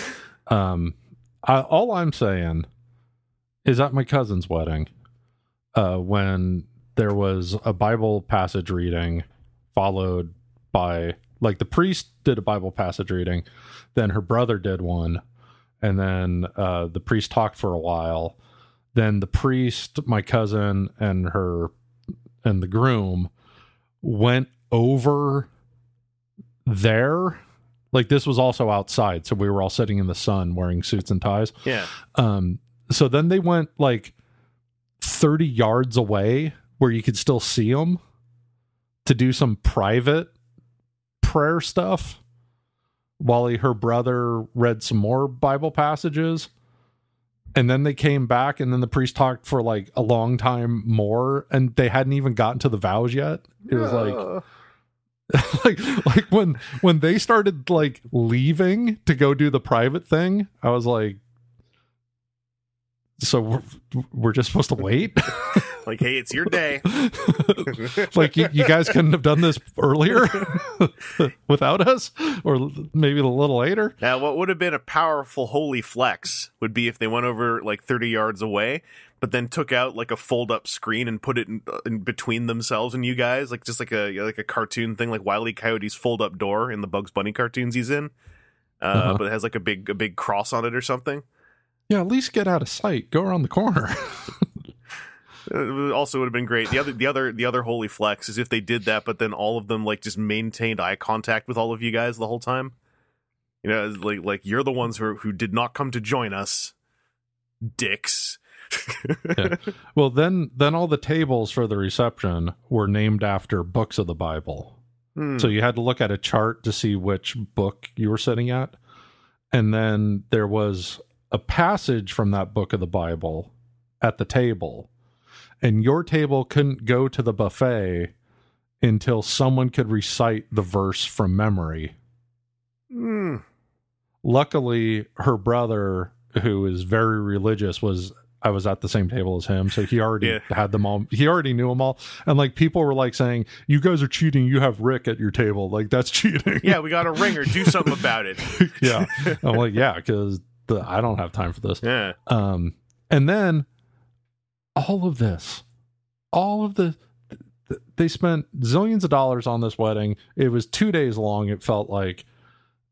Um, I, all I'm saying is at my cousin's wedding, uh, when there was a Bible passage reading followed by like the priest did a Bible passage reading, then her brother did one, and then uh, the priest talked for a while. Then the priest, my cousin, and her and the groom went over there. Like this was also outside, so we were all sitting in the sun wearing suits and ties. Yeah. Um, so then they went like 30 yards away where you could still see them to do some private prayer stuff while he, her brother read some more Bible passages. And then they came back, and then the priest talked for like a long time more, and they hadn't even gotten to the vows yet. It was like, like like when when they started like leaving to go do the private thing i was like so we're, we're just supposed to wait like, hey, it's your day. like you, you guys couldn't have done this earlier without us or maybe a little later Now, what would have been a powerful holy flex would be if they went over like 30 yards away, but then took out like a fold up screen and put it in, in between themselves and you guys, like just like a like a cartoon thing, like Wile E. Coyote's fold up door in the Bugs Bunny cartoons he's in. Uh, Uh-huh. But it has like a big a big cross on it or something. yeah at least get out of sight go around the corner Uh, also would have been great. The other the other the other holy flex is if they did that, but then all of them like just maintained eye contact with all of you guys the whole time. You know, like like you're the ones who who did not come to join us, dicks. well then then all the tables for the reception were named after books of the bible Hmm. So you had to look at a chart to see which book you were sitting at. And then there was a passage from that book of the Bible at the table. And your table couldn't go to the buffet until someone could recite the verse from memory. Hmm. Luckily, her brother, who is very religious, was I was at the same table as him, so he already Yeah. had them all. He already knew them all, and like people were like saying, "You guys are cheating. You have Rick at your table. Like that's cheating." Yeah, we got a ringer. Do something about it. yeah. I'm like, yeah, because I don't have time for this. Yeah. Um, and then all of this, all of the, they spent zillions of dollars on this wedding. It was two days long. It felt like,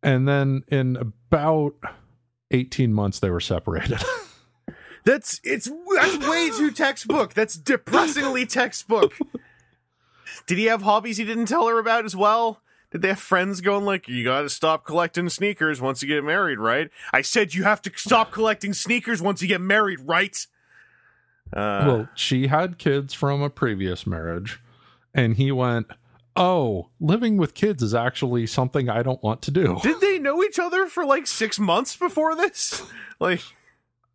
and then in about eighteen months, they were separated. That's it's that's way too textbook. That's depressingly textbook. Did he have hobbies he didn't tell her about as well? Did they have friends going like, "You got to stop collecting sneakers once you get married, right?" I said you have to stop collecting sneakers once you get married, right? Uh, well, she had kids from a previous marriage, and he went, "Oh, living with kids is actually something I don't want to do." did they know each other for like six months before this? Like,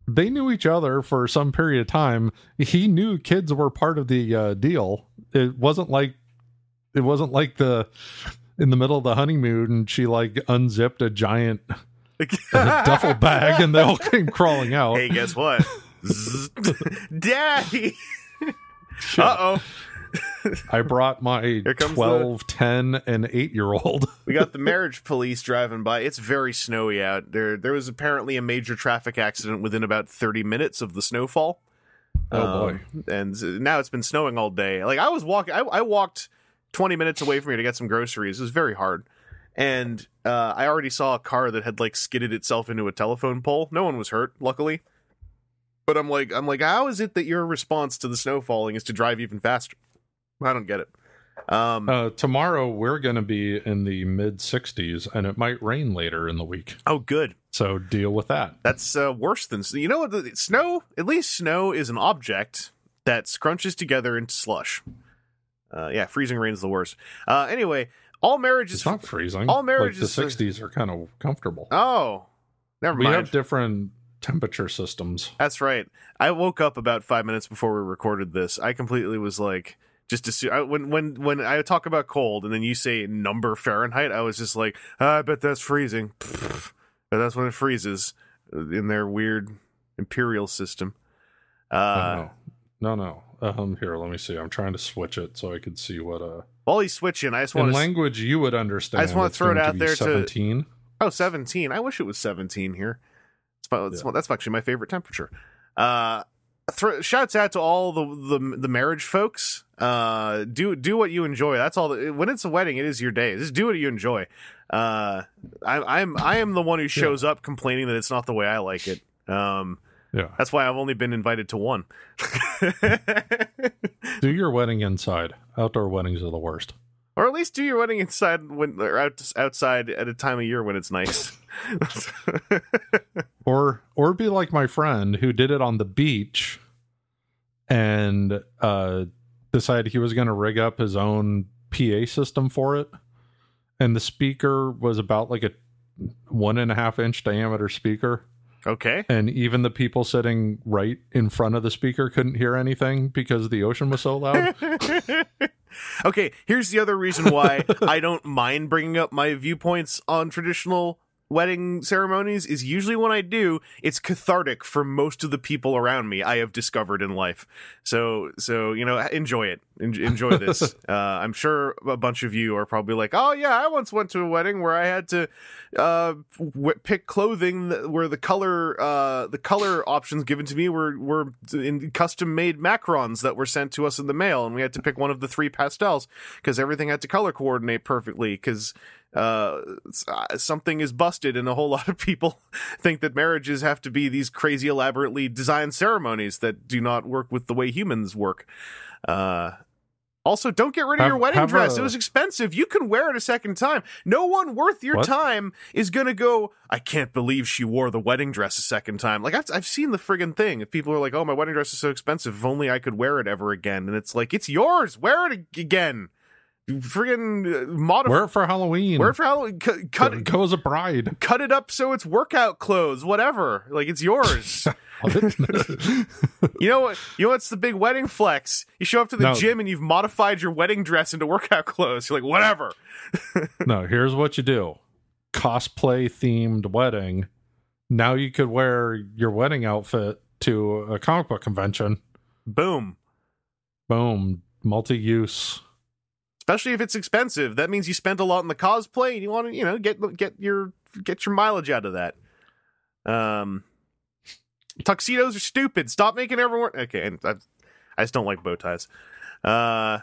they knew each other for some period of time. He knew kids were part of the uh, deal. It wasn't like it wasn't like the in the middle of the honeymoon and she like unzipped a giant duffel bag and they all came crawling out. hey, guess what? Daddy. Uh oh. I brought my comes the- 12, 10, and 8 year old. We got the marriage police driving by. It's very snowy out. There there was apparently a major traffic accident within about 30 minutes of the snowfall. Oh, Um, and now it's been snowing all day. Like I was walking I, I walked 20 minutes away from here to get some groceries. It was very hard. And uh, I already saw a car that had like skidded itself into a telephone pole. No one was hurt, luckily. But I'm like I'm like how is it that your response to the snow falling is to drive even faster? I don't get it. Um Uh, tomorrow we're going to be in the mid 60s and it might rain later in the week. oh good. So deal with that. That's uh, worse than you know what? The, snow, at least snow is an object that scrunches together into slush. Uh, yeah, freezing rain is the worst. Uh, anyway, all marriages. It's not freezing. all Like marriages- the 60s are kind of comfortable. oh, never mind. we have different temperature systems. That's right. I woke up about five minutes before we recorded this. I completely was like, just assume I, when when when I talk about cold and then you say number Fahrenheit, I was just like, "Ah, I bet that's freezing. But that's when it freezes in their weird imperial system. Uh, no, no, no. Um, here, let me see. I'm trying to switch it so I could see what uh while he's switching, I just want to. language you would understand. I just wanna throw it out there to- 17. oh, 17. I wish it was 17 here. My- it's- That's actually my favorite temperature. Uh, thro- shouts out to all the, the the marriage folks. Uh, do do what you enjoy. That's all. The, when it's a wedding, it is your day. Just do what you enjoy. Uh, I, I'm I am the one who shows up complaining that it's not the way I like it. Um, Yeah. that's why I've only been invited to one. Do your wedding inside. Outdoor weddings are the worst. Or at least do your wedding inside when or out, outside at a time of year when it's nice. Or or be like my friend who did it on the beach and uh decided he was going to rig up his own PA system for it. And the speaker was about like a one and a half inch diameter speaker. Okay. And even the people sitting right in front of the speaker couldn't hear anything because the ocean was so loud. okay, here's the other reason why I don't mind bringing up my viewpoints on traditional wedding ceremonies is usually when I do, it's cathartic for most of the people around me. I have discovered in life, so so you know, enjoy it, En- enjoy this. uh, I'm sure a bunch of you are probably like, oh yeah, I once went to a wedding where I had to uh, w- pick clothing that, where the color uh, the color options given to me were were in custom made macrons that were sent to us in the mail, and we had to pick one of the three pastels because everything had to color coordinate perfectly because uh, uh, something is busted, and a whole lot of people think that marriages have to be these crazy, elaborately designed ceremonies that do not work with the way humans work. Uh, also, don't get rid of Have- your wedding dress. a- It was expensive. You can wear it a second time. No one worth your What? time is going to go, I can't believe she wore the wedding dress a second time. Like, I've, I've seen the friggin' thing. If people are like, oh, my wedding dress is so expensive. If only I could wear it ever again. And it's like, it's yours. Wear it again. Friggin' modify. Wear it for Halloween. Wear it for Halloween. Cut, cut, go, it, go as a bride. cut it up so it's workout clothes. Whatever. Like it's yours. you know what? You know what's the big wedding flex? You show up to the No. gym and you've modified your wedding dress into workout clothes. You're like, whatever. no, here's what you do. Cosplay themed wedding. Now you could wear your wedding outfit to a comic book convention. Boom. Boom. Multi use. Especially if it's expensive. That means you spent a lot in the cosplay and you want to, you know, get get your get your mileage out of that. Um tuxedos are stupid. Stop making everyone Okay, and I, I just don't like bow ties. Uh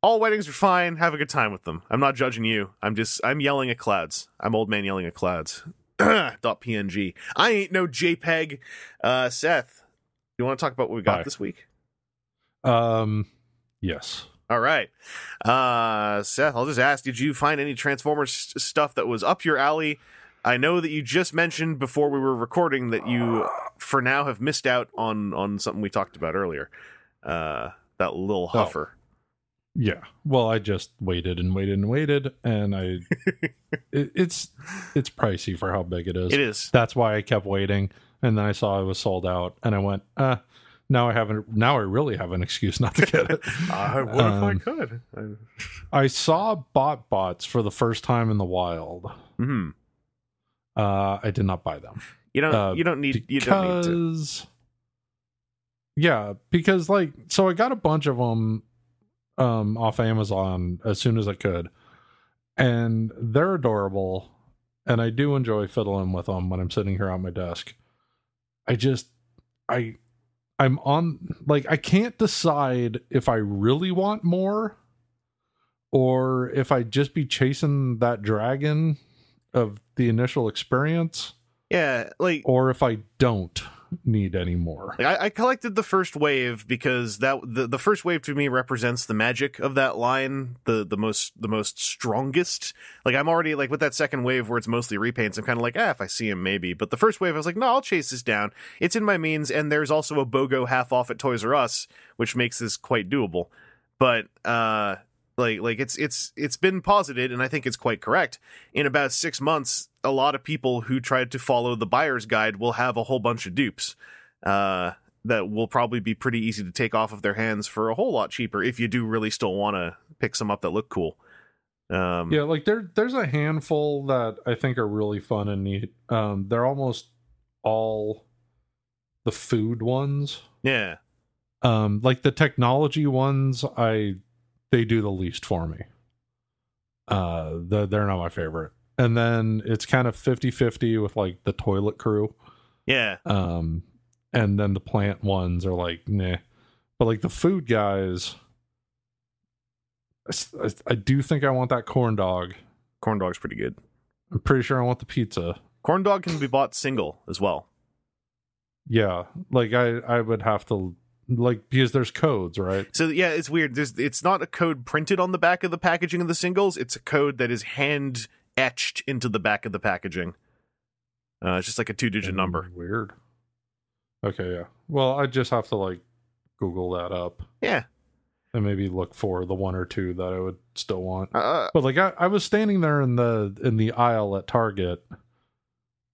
all weddings are fine. Have a good time with them. I'm not judging you. I'm just I'm yelling at clouds. I'm old man yelling at clouds. dot png. I ain't no JPEG. Uh Seth, you want to talk about what we got this week? Um yes. All right. Uh, Seth, I'll just ask Did you find any Transformers stuff that was up your alley? I know that you just mentioned before we were recording that you, for now, have missed out on, on something we talked about earlier. Uh, that little Oh. huffer. Yeah. Well, I just waited and waited and waited and I it, it's it's pricey for how big it is. It is. That's why I kept waiting and then I saw it was sold out and I went, uh now I haven't now I really have an excuse not to get it. Uh, what Um, if I could? I saw bot bots for the first time in the wild. hmm Uh, I did not buy them You don't. uh, you don't need. You don't need to. yeah, because like so I got a bunch of them um off Amazon as soon as I could, and they're adorable, and I do enjoy fiddling with them when I'm sitting here on my desk. I just I I'm on like I can't decide if I really want more or if I just be chasing that dragon of the initial experience Yeah, like or if I don't need anymore. I, I collected the first wave because that the, the first wave to me represents the magic of that line, the the most the most strongest. Like I'm already like with that second wave where it's mostly repaints. I'm kind of like, ah, if I see him, maybe. But the first wave, I was like, no, I'll chase this down. It's in my means, and there's also a BOGO half off at Toys R Us, which makes this quite doable. But uh, like like it's it's it's been posited, and I think it's quite correct. In about six months, a lot of people who tried to follow the buyer's guide will have a whole bunch of dupes uh, that will probably be pretty easy to take off of their hands for a whole lot cheaper if you do really still want to pick some up that look cool. Um, Yeah, like there there's a handful that I think are really fun and neat. Um they're almost all the food ones. yeah, Um like the technology ones I they do the least for me. Uh the, they're not my favorite. And then it's kind of 50-50 with like the toilet crew. Yeah. Um, and then the plant ones are like, nah. But like the food guys, i, I do think I want that corn dog. Corn dog's pretty good. I'm pretty sure I want the pizza. Corn dog can be bought single as well. Yeah, like I I would have to like because there's codes, right? So yeah, it's weird. There's it's not a code printed on the back of the packaging of the singles. It's a code that is hand etched into the back of the packaging. Uh, it's just like a two digit number. Weird. Okay, yeah. Well, I just have to like Google that up Yeah. and maybe look for the one or two that I would still want. Uh, But like I, I was standing there in the in the aisle at Target,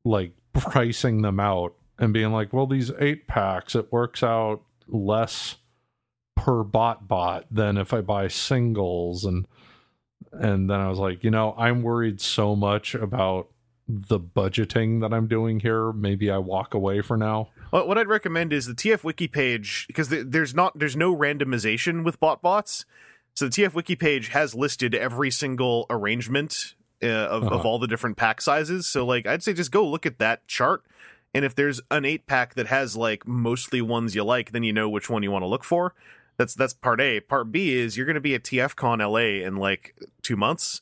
like pricing them out and being like, well, these eight packs, it works out less per bot bot than if I buy singles and and then I was like, you know, I'm worried so much about the budgeting that I'm doing here. Maybe I walk away for now. What, what I'd recommend is the TF Wiki page because th- there's not there's no randomization with bot bots. So the TF Wiki page has listed every single arrangement uh, of, of Uh-huh. all the different pack sizes. So like I'd say just go look at that chart, and if there's an eight pack that has like mostly ones you like, then you know which one you want to look for. That's that's part A. Part B is you're going to be at TFCon LA in like two months.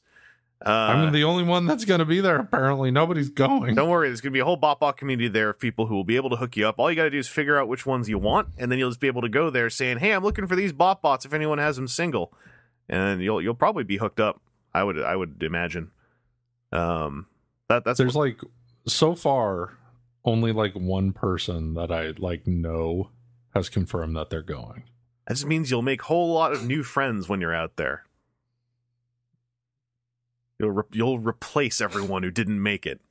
Uh, I'm the only one that's going to be there. Apparently, nobody's going. don't worry, there's going to be a whole BotBot community there of people who will be able to hook you up. All you got to do is figure out which ones you want, and then you'll just be able to go there saying, "Hey, I'm looking for these BotBots. If anyone has them single," and you'll you'll probably be hooked up. I would I would imagine. Um, that that's there's like so far only like one person that I like know has confirmed that they're going. That just means you'll make a whole lot of new friends when you're out there. You'll re- you'll replace everyone who didn't make it.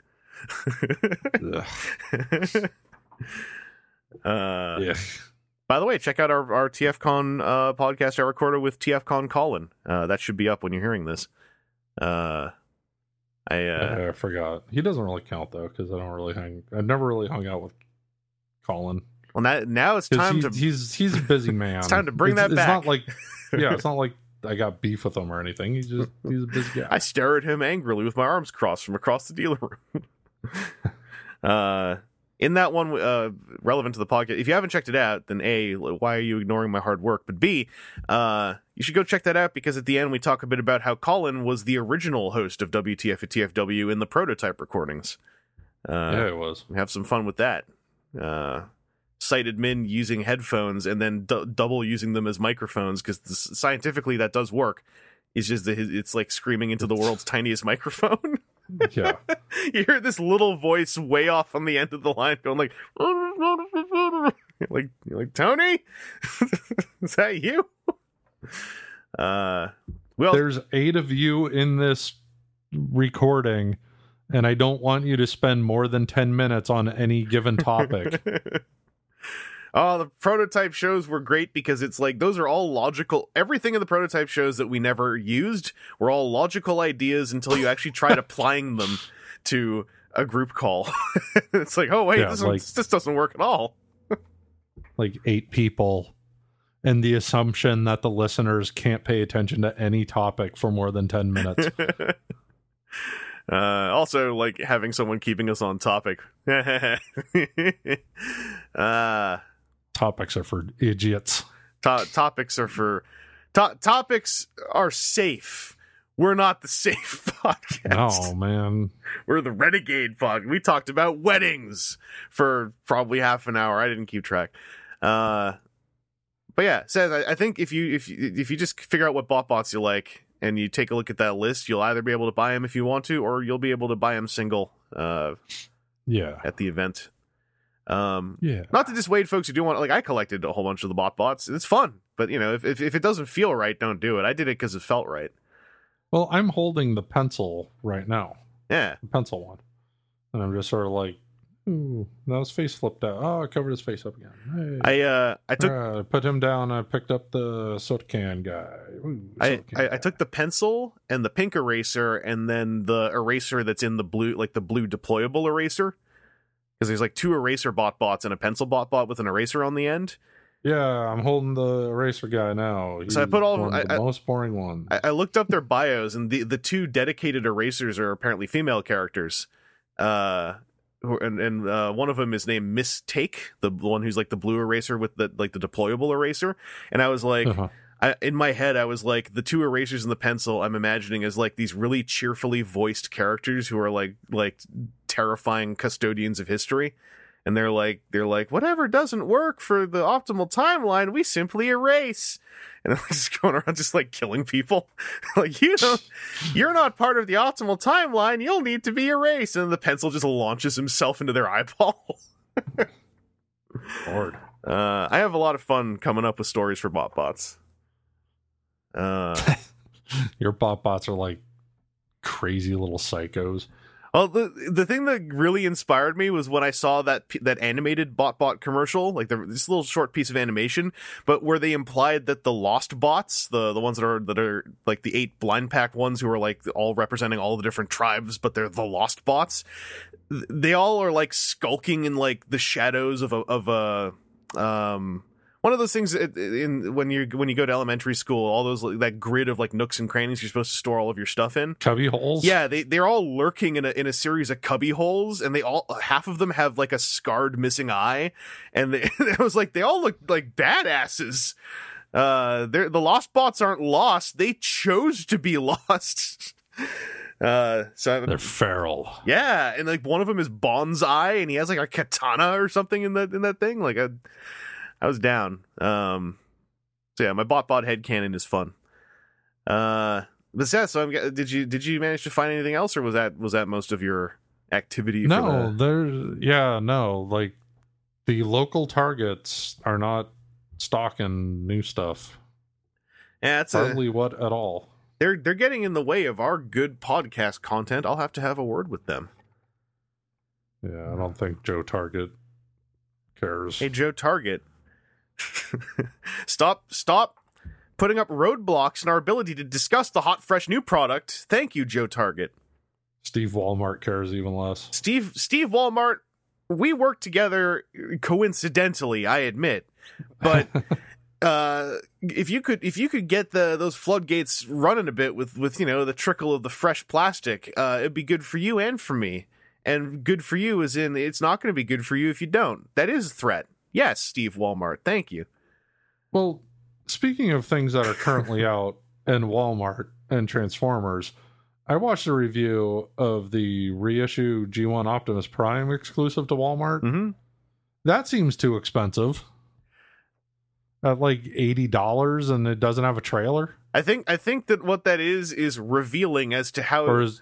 Uh, yeah. By the way, check out our, our TFCon uh, podcast I recorded with TFCon Colin. Uh, that should be up when you're hearing this. Uh, I uh, I forgot. He doesn't really count though because I don't really hang. I've never really hung out with Colin. Well now, now it's time he- to he's he's a busy man. It's time to bring It's- that it's back. not like yeah, it's not like I got beef with him or anything. He's just he's a busy guy. I stare at him angrily with my arms crossed from across the dealer room. uh, in that one, uh, relevant to the podcast, if you haven't checked it out, then A, why are you ignoring my hard work? But B, uh, you should go check that out because at the end we talk a bit about how Colin was the original host of WTF at TFW in the prototype recordings. Uh, yeah, it was. have some fun with that. Sighted men using headphones and then d- double using them as microphones because scientifically that does work. It's just that it's like screaming into the world's tiniest microphone. Yeah. you hear this little voice way off on the end of the line going like, like, like Tony, is that you? Uh, well, There's eight of you in this recording, and I don't want you to spend more than ten minutes on any given topic. Oh, the prototype shows were great because it's like those are all logical. Everything in the prototype shows that we never used were all logical ideas until you actually tried applying them to a group call. it's like, oh wait, Yeah, this, like- this doesn't work at all. like eight people and the assumption that the listeners can't pay attention to any topic for more than 10 minutes uh, also, like having someone keeping us on topic. uh, topics are for idiots to- topics are for to- topics are safe. We're not the safe podcast. oh man We're the renegade pod. We talked about weddings for probably half an hour. I didn't keep track. Uh, but yeah, Seth, I, I think if you if you, if you just figure out what bot bots you like and you take a look at that list, you'll either be able to buy them if you want to, or you'll be able to buy them single uh, yeah at the event. Um, yeah not to dissuade folks who do want like I collected a whole bunch of the bot bots. It's fun, but you know if if, if it doesn't feel right, don't do it. I did it because it felt right. well i'm holding the pencil right now Yeah, the pencil one and i'm just sort of like ooh now his face flipped out oh i covered his face up again hey. I uh I took Uh, put him down. I picked up the soda can guy. Ooh, I, can I, I took the pencil and the pink eraser and then the eraser that's in the blue like the blue deployable eraser because there's like two eraser bot bots and a pencil bot bot with an eraser on the end Yeah, I'm holding the eraser guy now. So I put all one the most boring ones. I, I looked up their bios and the the two dedicated erasers are apparently female characters uh and and uh, one of them is named Mistake, the one who's like the blue eraser with the like the deployable eraser. And I was like, Uh-huh. I, in my head, I was like, the two erasers and the pencil. I'm imagining as like these really cheerfully voiced characters who are like like terrifying custodians of history. And they're like, they're like, whatever doesn't work for the optimal timeline, we simply erase. And I'm just going around just like killing people. like, you know, you're not part of the optimal timeline. You'll need to be erased. And the pencil just launches himself into their eyeball. Lord. Uh, I have a lot of fun coming up with stories for BotBots. Uh, Your bot bots are like crazy little psychos. Well, the the thing that really inspired me was when I saw that that animated BotBot commercial, like the, this little short piece of animation, but where they implied that the lost bots, the the ones that are that are like the eight blind pack ones who are like all representing all the different tribes, but they're the lost bots. They all are like skulking in like the shadows of a of a um one of those things in when you when you go to elementary school, all those that grid of like nooks and crannies you're supposed to store all of your stuff in. Cubby holes? Yeah, they they're all lurking in a in a series of cubby holes, and they all half of them have like a scarred missing eye, and they, it was like they all look like badasses. Uh, they're the lost bots aren't lost; they chose to be lost. Uh, so They're feral. yeah, and like one of them is Bonsai, and he has like a katana or something in that in that thing. Like I, I was down. Um, so yeah, my bot bot headcanon is fun. Uh, but yeah, so I'm, did you did you manage to find anything else, or was that was that most of your activity? for No, the- there's yeah, no. Like the local targets are not stocking new stuff. yeah, it's a, what at all. they're they're getting in the way of our good podcast content. I'll have to have a word with them. Yeah, I don't think Joe Target cares. Hey, Joe Target, stop stop putting up roadblocks in our ability to discuss the hot, fresh new product. Thank you, Joe Target. Steve Walmart cares even less. Steve Steve Walmart, we work together coincidentally, I admit. But uh if you could if you could get the those floodgates running a bit with with you know the trickle of the fresh plastic, uh it'd be good for you and for me. And good for you is in it's not going to be good for you if you don't. That is a threat. Yes, Steve Walmart. Thank you. Well, speaking of things that are currently out in Walmart and Transformers, I watched a review of the reissue G1 Optimus Prime exclusive to Walmart. hmm That seems too expensive. At like $80 and it doesn't have a trailer? I think I think that what that is is revealing as to how Or is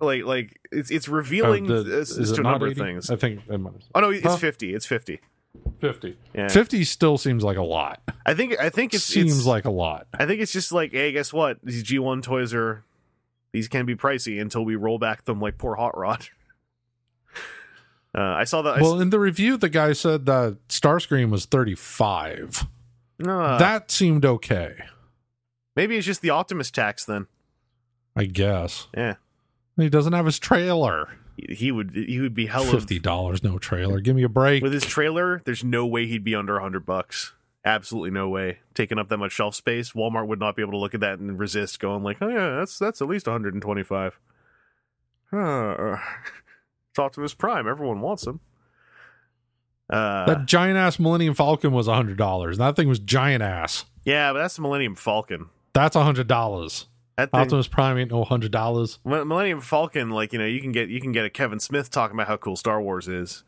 like like it's it's revealing oh, the- as, as to a number 80? of things. I think it might- Oh no, it's Huh? fifty. It's fifty. 50. Yeah. 50 still seems like a lot. I think I think it's seems it's, like a lot. I think it's just like, hey, guess what? These G one toys are these can be pricey until we roll back them like poor Hot Rod. Uh, I saw that. I Well, in the review, the guy said that Starscream was 35. s- uh, that seemed okay, maybe it's just the Optimus tax. Then, I guess. yeah, He doesn't have his trailer. He would he would be hell of Fifty dollars, no trailer. Give me a break. with his trailer. There's no way he'd be under a hundred bucks. Absolutely no way. Taking up that much shelf space, Walmart would not be able to look at that and resist going like, oh yeah, that's that's at least 125. Huh. It's Optimus Prime. Everyone wants him. Uh, that giant ass Millennium Falcon was hundred dollars. That thing was giant ass. yeah, but that's the Millennium Falcon. That's hundred dollars. That thing, Optimus Prime ain't no hundred dollars. Millennium Falcon, like you know, you can get you can get a Kevin Smith talking about how cool Star Wars is.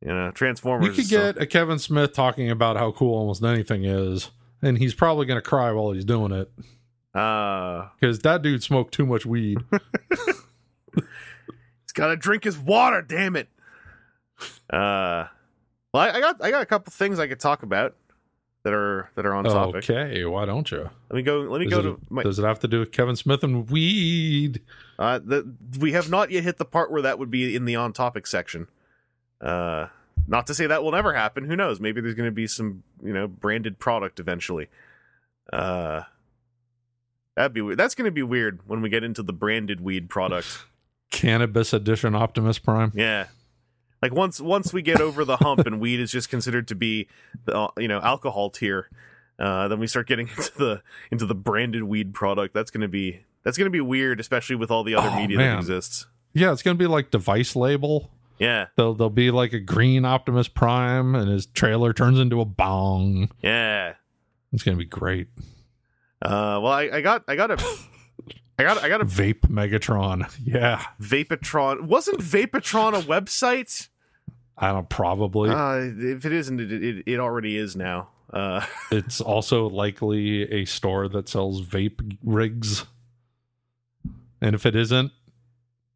You know, Transformers. You could get a Kevin Smith talking about how cool almost anything is, and he's probably gonna cry while he's doing it uh, because that dude smoked too much weed. he's got to drink his water. Damn it. Uh, well, I, I got I got a couple things I could talk about that are that are on topic. okay, why don't you? Let me go. Let me Does go to my. does it have to do with Kevin Smith and weed? Uh, the, we have not yet hit the part where that would be in the on topic section. Uh, not to say that will never happen. Who knows? Maybe there's going to be some, you know, branded product eventually. Uh, that'd be. That's going to be weird when we get into the branded weed product. Cannabis edition Optimus Prime. yeah. Like once once we get over the hump and weed is just considered to be the uh, you know alcohol tier, uh, then we start getting into the into the branded weed product. That's gonna be that's gonna be weird, especially with all the other Oh, media man. that exists. Yeah, it's gonna be like device label. Yeah, They'll there'll be like a green Optimus Prime, and his trailer turns into a bong. yeah. It's gonna be great. Uh, well, I, I got, I got a, I got, I got a Vape Megatron. Yeah, Vapatron. Wasn't Vapatron a website? I don't probably. Uh, if it isn't, it, it, it already is now. Uh, it's also likely a store that sells vape rigs. And if it isn't,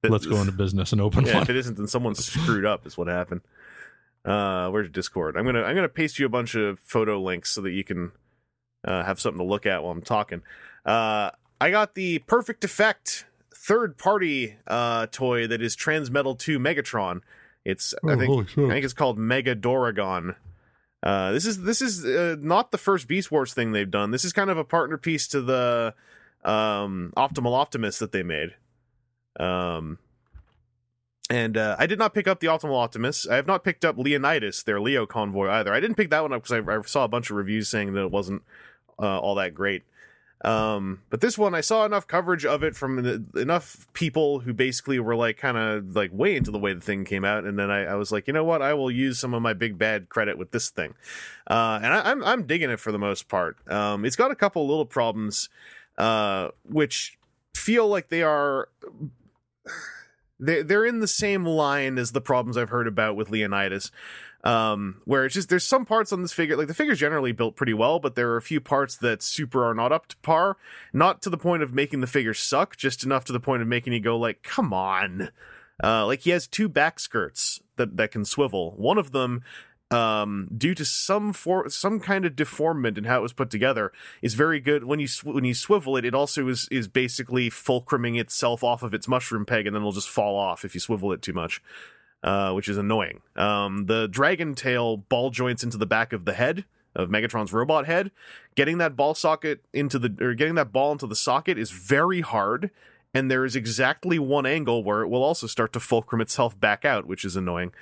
let's go into business and open Yeah, one. if it isn't, then someone screwed up. Is what happened. Uh, where's Discord? I'm gonna I'm gonna paste you a bunch of photo links so that you can uh, have something to look at while I'm talking. Uh, I got the Perfect Effect third party uh, toy that is Transmetal 2 Megatron. It's I Oh, think. I think it's called Mega Doragon. Uh, this is this is uh, not the first Beast Wars thing they've done. This is kind of a partner piece to the um, Optimal Optimus that they made. Um, and uh, I did not pick up the Optimal Optimus. I have not picked up Leonidas, their Lio Convoy either. I didn't pick that one up because I, I saw a bunch of reviews saying that it wasn't uh, all that great. Um, but this one, I saw enough coverage of it from the, enough people who basically were like kind of like way into the way the thing came out, and then I, I was like, you know what, I will use some of my big bad credit with this thing, uh, and I, I'm I'm digging it for the most part. Um, it's got a couple little problems, uh, which feel like they are they they're in the same line as the problems I've heard about with Leonidas. Um, where it's just there's some parts on this figure like the figure's generally built pretty well, but there are a few parts that super are not up to par. Not to the point of making the figure suck, just enough to the point of making you go like, come on. Uh, like he has two back skirts that that can swivel. One of them um, due to some for some kind of deformment in how it was put together, is very good. When you sw- when you swivel it, it also is is basically fulcruming itself off of its mushroom peg, and then it'll just fall off if you swivel it too much, uh, which is annoying. Um, the dragon tail ball joints into the back of the head of Megatron's robot head. Getting that ball socket into the or getting that ball into the socket is very hard. And there is exactly one angle where it will also start to fulcrum itself back out, which is annoying.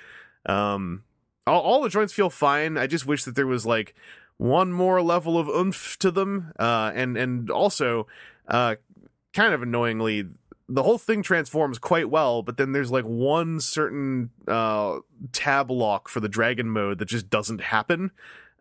Um, all, all the joints feel fine. I just wish that there was like one more level of oomph to them. Uh, and and also, uh, kind of annoyingly, the whole thing transforms quite well. But then there's like one certain uh, tab lock for the dragon mode that just doesn't happen.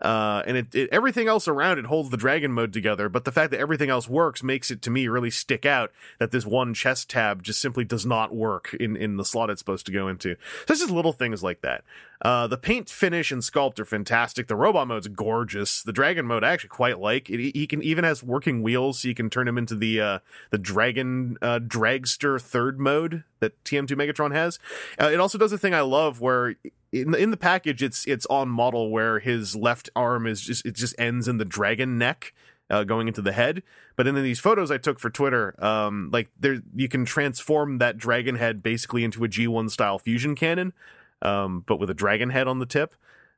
Uh, and it, it everything else around it holds the dragon mode together, but the fact that everything else works makes it to me really stick out that this one chest tab just simply does not work in in the slot it's supposed to go into. So it's just little things like that. Uh, the paint finish and sculpt are fantastic. The robot mode's gorgeous. The dragon mode I actually quite like. It, he can even has working wheels, so you can turn him into the uh, the dragon uh, dragster third mode that TM2 Megatron has. Uh, it also does a thing I love where in the, in the package it's it's on model where his left arm is just it just ends in the dragon neck. Uh, going into the head, but in these photos I took for Twitter, um, like there you can transform that dragon head basically into a G1 style fusion cannon, um, but with a dragon head on the tip,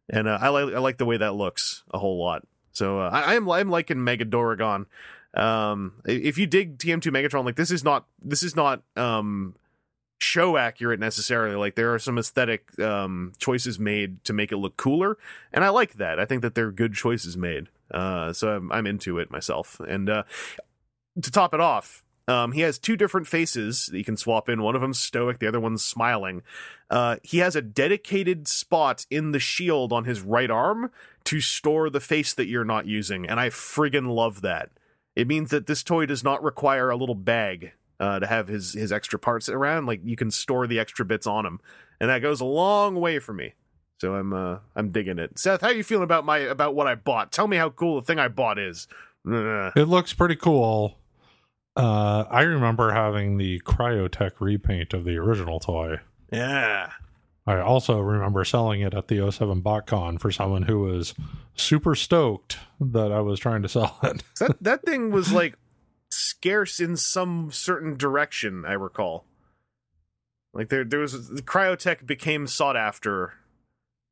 and uh, I like I like the way that looks a whole lot. So uh, I, I'm I'm liking Mega Doragon. Um, if you dig TM2 Megatron, like this is not this is not um show accurate necessarily. Like there are some aesthetic um choices made to make it look cooler, and I like that. I think that they're good choices made. Uh, so I'm I'm into it myself. And uh, to top it off, um, he has two different faces that you can swap in. One of them's stoic, the other one's smiling. Uh, he has a dedicated spot in the shield on his right arm to store the face that you're not using, and I friggin' love that. It means that this toy does not require a little bag uh, to have his his extra parts around. Like you can store the extra bits on him, and that goes a long way for me. So I'm uh, I'm digging it. Seth, how you feeling about my about what I bought? Tell me how cool the thing I bought is. It looks pretty cool. Uh, I remember having the Cryotek repaint of the original toy. Yeah. I also remember selling it at the 07 BotCon for someone who was super stoked that I was trying to sell it. that that thing was like scarce in some certain direction. I recall. Like there, there was the cryotek became sought after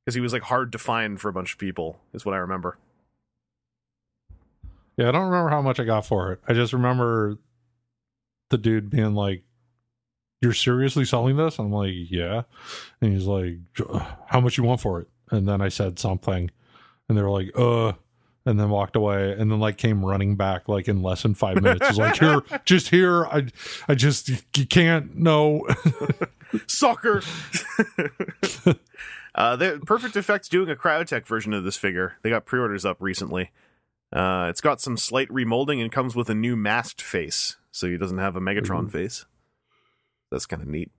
because he was like hard to find for a bunch of people. Is what I remember. Yeah, I don't remember how much I got for it. I just remember the dude being like, "You're seriously selling this?" I'm like, "Yeah," and he's like, "How much you want for it?" And then I said something, and they were like, "Uh," and then walked away and then like came running back like in less than five minutes. It's like here, just here. I I just you can't no. Soccer. uh, the Perfect Effects doing a Cryotek version of this figure. They got pre-orders up recently. Uh, it's got some slight remolding and comes with a new masked face, so he doesn't have a Megatron Ooh. face. That's kind of neat.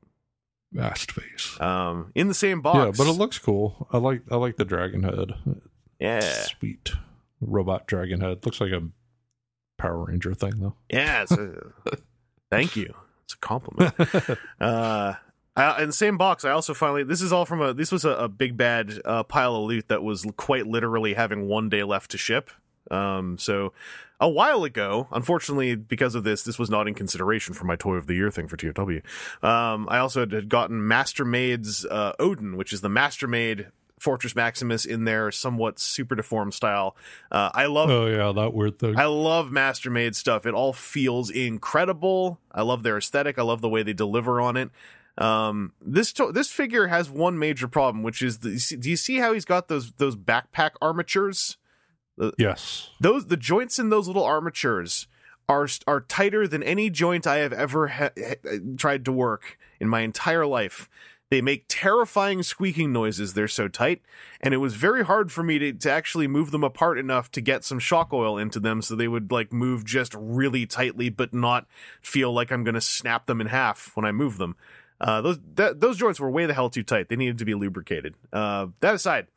masked face. Um, in the same box. Yeah, but it looks cool. I like I like the dragon head. yeah, Sweet robot dragon head. Looks like a Power Ranger thing though. yeah. A, thank you. It's a compliment. uh, I, in the same box, I also finally. This is all from a. This was a, a big bad uh, pile of loot that was quite literally having one day left to ship. Um, so a while ago, unfortunately, because of this, this was not in consideration for my toy of the year thing for TFW. Um, I also had gotten Master Made's uh, Odin, which is the Master Made Fortress Maximus in their somewhat super deformed style. Uh, I love Oh yeah, that weird thing. I love Master Made stuff. It all feels incredible. I love their aesthetic. I love the way they deliver on it. Um, this to- this figure has one major problem, which is the, do you see how he's got those those backpack armatures? yes. Those the joints in those little armatures are are tighter than any joint I have ever ha- ha- tried to work in my entire life. They make terrifying squeaking noises. They're so tight, and it was very hard for me to, to actually move them apart enough to get some shock oil into them, so they would like move just really tightly, but not feel like I'm going to snap them in half when I move them. Uh, those that, those joints were way the hell too tight. They needed to be lubricated. Uh, that aside,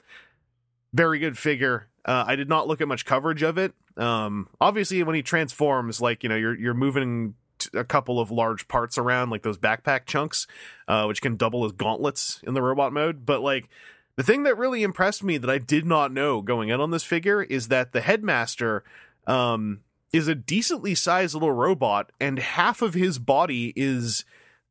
very good figure. Uh, I did not look at much coverage of it. Um, obviously, when he transforms, like you know, you're you're moving a couple of large parts around, like those backpack chunks, uh, which can double as gauntlets in the robot mode. But like the thing that really impressed me that I did not know going in on this figure is that the headmaster um, is a decently sized little robot, and half of his body is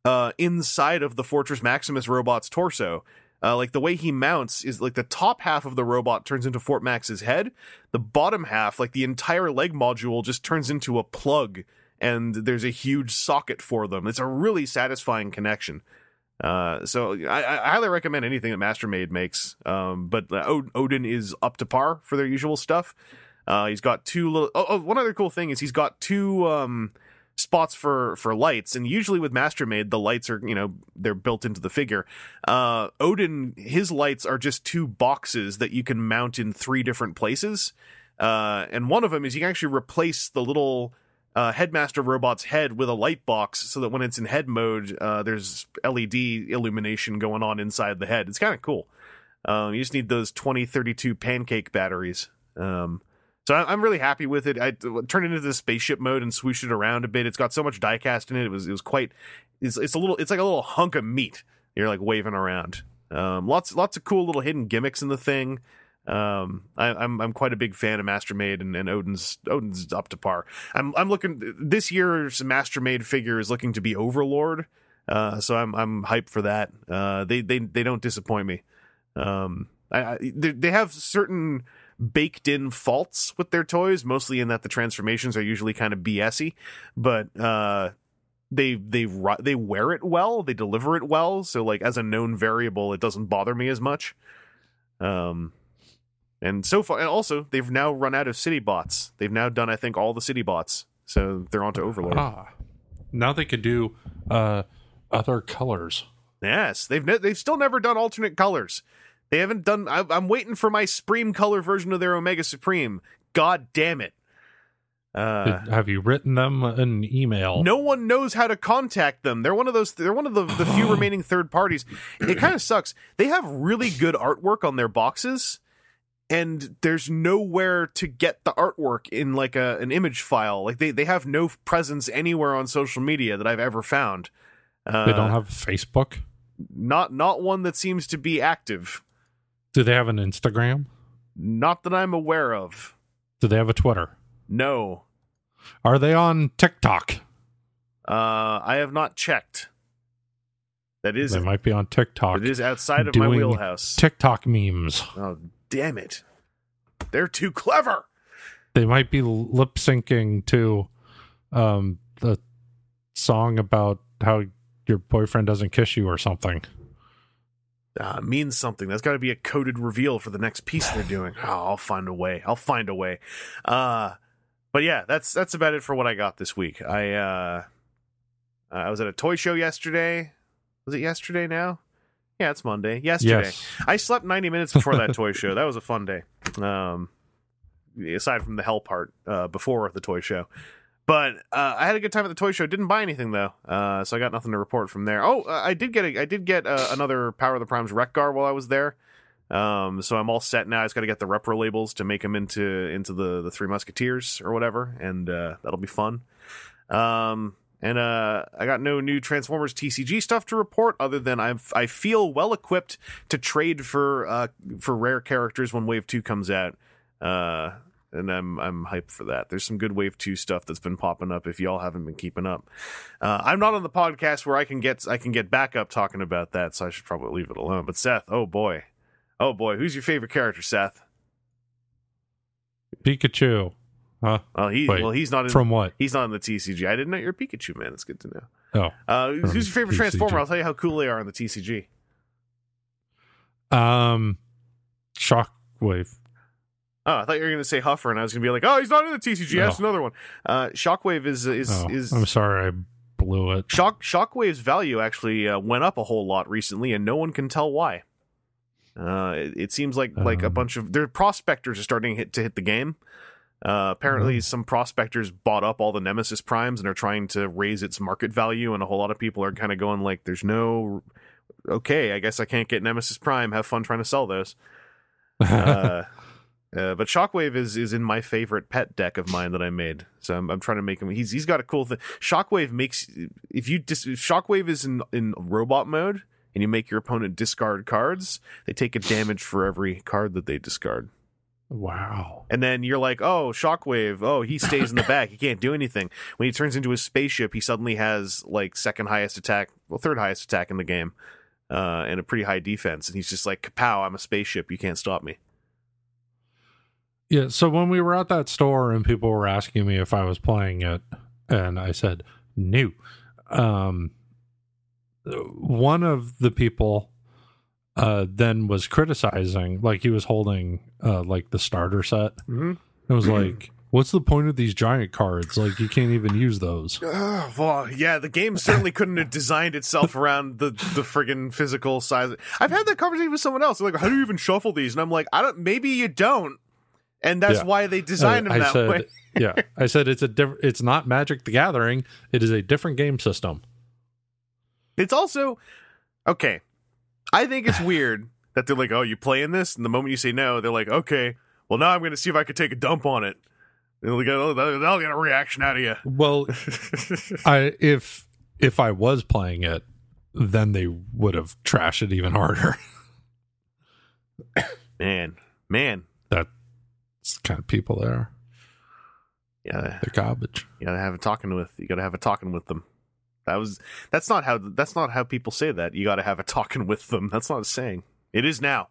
uh, inside of the Fortress Maximus robot's torso. Uh, like the way he mounts is like the top half of the robot turns into Fort Max's head. The bottom half, like the entire leg module, just turns into a plug, and there's a huge socket for them. It's a really satisfying connection. Uh, so I, I highly recommend anything that Master Made makes. Um, but uh, Odin is up to par for their usual stuff. Uh, he's got two little. Oh, oh, one other cool thing is he's got two um spots for for lights and usually with Master Made the lights are you know they're built into the figure uh odin his lights are just two boxes that you can mount in three different places uh and one of them is you can actually replace the little uh, headmaster robot's head with a light box so that when it's in head mode uh, there's led illumination going on inside the head it's kind of cool um, you just need those 2032 pancake batteries um, so I- I'm really happy with it. I turned it into the spaceship mode and swooshed it around a bit. It's got so much diecast in it. It was it was quite. It's it's a little. It's like a little hunk of meat. You're like waving around. Um, lots lots of cool little hidden gimmicks in the thing. Um, I, I'm I'm quite a big fan of Master Made and, and Odin's Odin's up to par. I'm I'm looking this year's Master Made figure is looking to be Overlord. Uh, so I'm I'm hyped for that. Uh, they they they don't disappoint me. Um, I, I they, they have certain baked in faults with their toys, mostly in that the transformations are usually kind of BSy, but uh they they they wear it well, they deliver it well, so like as a known variable it doesn't bother me as much. Um and so far and also they've now run out of city bots. They've now done I think all the city bots. So they're on to Overlord. Ah, now they could do uh other colors. Yes, they've ne- they've still never done alternate colors. They haven't done. I- I'm waiting for my Supreme color version of their Omega Supreme. God damn it! Uh, Have you written them an email? no one knows how to contact them. They're one of those. They're one of the, the few remaining third parties. It kind of sucks. They have really good artwork on their boxes, and there's nowhere to get the artwork in like a an image file. Like they they have no presence anywhere on social media that I've ever found. Uh, They don't have Facebook. not not one that seems to be active. Do they have an Instagram? Not that I'm aware of. Do they have a Twitter? No. Are they on TikTok? Uh, I have not checked. That is They might be on TikTok. it is outside of my wheelhouse. TikTok memes. oh damn it. They're too clever. They might be lip syncing to um the song about how your boyfriend doesn't kiss you or something. uh, means something. That's got to be a coded reveal for the next piece they're doing. Oh, I'll find a way. I'll find a way. Uh, but yeah, that's that's about it for what I got this week. I uh, I was at a toy show yesterday. Was it yesterday now? Yeah, it's Monday. Yesterday. Yes. I slept 90 minutes before that toy show. That was a fun day. Um, aside from the hell part uh, before the toy show. But uh, I had a good time at the toy show. Didn't buy anything though, uh, so I got nothing to report from there. Oh, uh, I did get a, I did get uh, another Power of the Primes Wreck-Gar while I was there. Um, so I'm all set now. I just got to get the repro labels to make them into into the the Three Musketeers or whatever, and uh, that'll be fun. Um, and uh, I got no new Transformers TCG stuff to report, other than I I feel well equipped to trade for uh for rare characters when Wave Two comes out. Uh, and I'm I'm hyped for that. There's some good Wave Two stuff that's been popping up. If y'all haven't been keeping up, uh, I'm not on the podcast where I can get I can get back up talking about that, so I should probably leave it alone. But Seth, oh boy, oh boy, who's your favorite character, Seth? Pikachu. Huh? Well, he Wait, well he's not in, From what? he's not in the TCG. I didn't know you're a Pikachu man. It's good to know. Oh. Uh, who's your favorite TCG. Transformer? I'll tell you how cool they are on the TCG. Um, Shockwave. Oh, I thought you were going to say Huffer, and I was going to be like, oh, he's not in the TCG. That's No. another one. Uh, Shockwave is is Oh, is I'm sorry, I blew it. Shock Shockwave's value actually uh, went up a whole lot recently, and no one can tell why. Uh, it, it seems like like a Um. bunch of their prospectors are starting hit, to hit the game. Uh, apparently, Mhm. some prospectors bought up all the Nemesis primes and are trying to raise its market value, and a whole lot of people are kind of going like, "There's no okay, I guess I can't get Nemesis Prime. Have fun trying to sell those." uh, uh, but Shockwave is is in my favorite pet deck of mine that I made. So I'm, I'm trying to make him. He's he's got a cool thing. Shockwave makes if you dis, if Shockwave is in in robot mode and you make your opponent discard cards, they take a damage for every card that they discard. Wow. And then you're like, oh, Shockwave, oh, he stays in the back. He can't do anything. When he turns into a spaceship, he suddenly has like second highest attack, well, third highest attack in the game, uh, and a pretty high defense. And he's just like, kapow, I'm a spaceship. You can't stop me. Yeah, so when we were at that store and people were asking me if I was playing it, and I said no, um, one of the people uh, then was criticizing, like he was holding uh, like the starter set. Mm-hmm. It was like, what's the point of these giant cards? Like you can't even use those. Uh, well, yeah, the game certainly couldn't have designed itself around the the friggin' physical size. I've had that conversation with someone else. They're like, how do you even shuffle these? And I'm like, I don't. Maybe you don't, and that's Yeah. why they designed Uh, them I that said, way. yeah, I said it's a different. It's not Magic the Gathering. It is a different game system. It's also okay. I think it's weird that they're like, oh, you playing this? And the moment you say no, they're like, okay, well now I'm going to see if I could take a dump on it. And they'll get, oh, they'll get a reaction out of you. Well, I if if I was playing it, then they would have trashed it even harder. man, man, that's the kind of people they are. yeah, They're garbage. you gotta have a talking with you gotta have a talking with them that was that's not how that's not how people say that. You gotta have a talking with them. That's not a saying. It is now.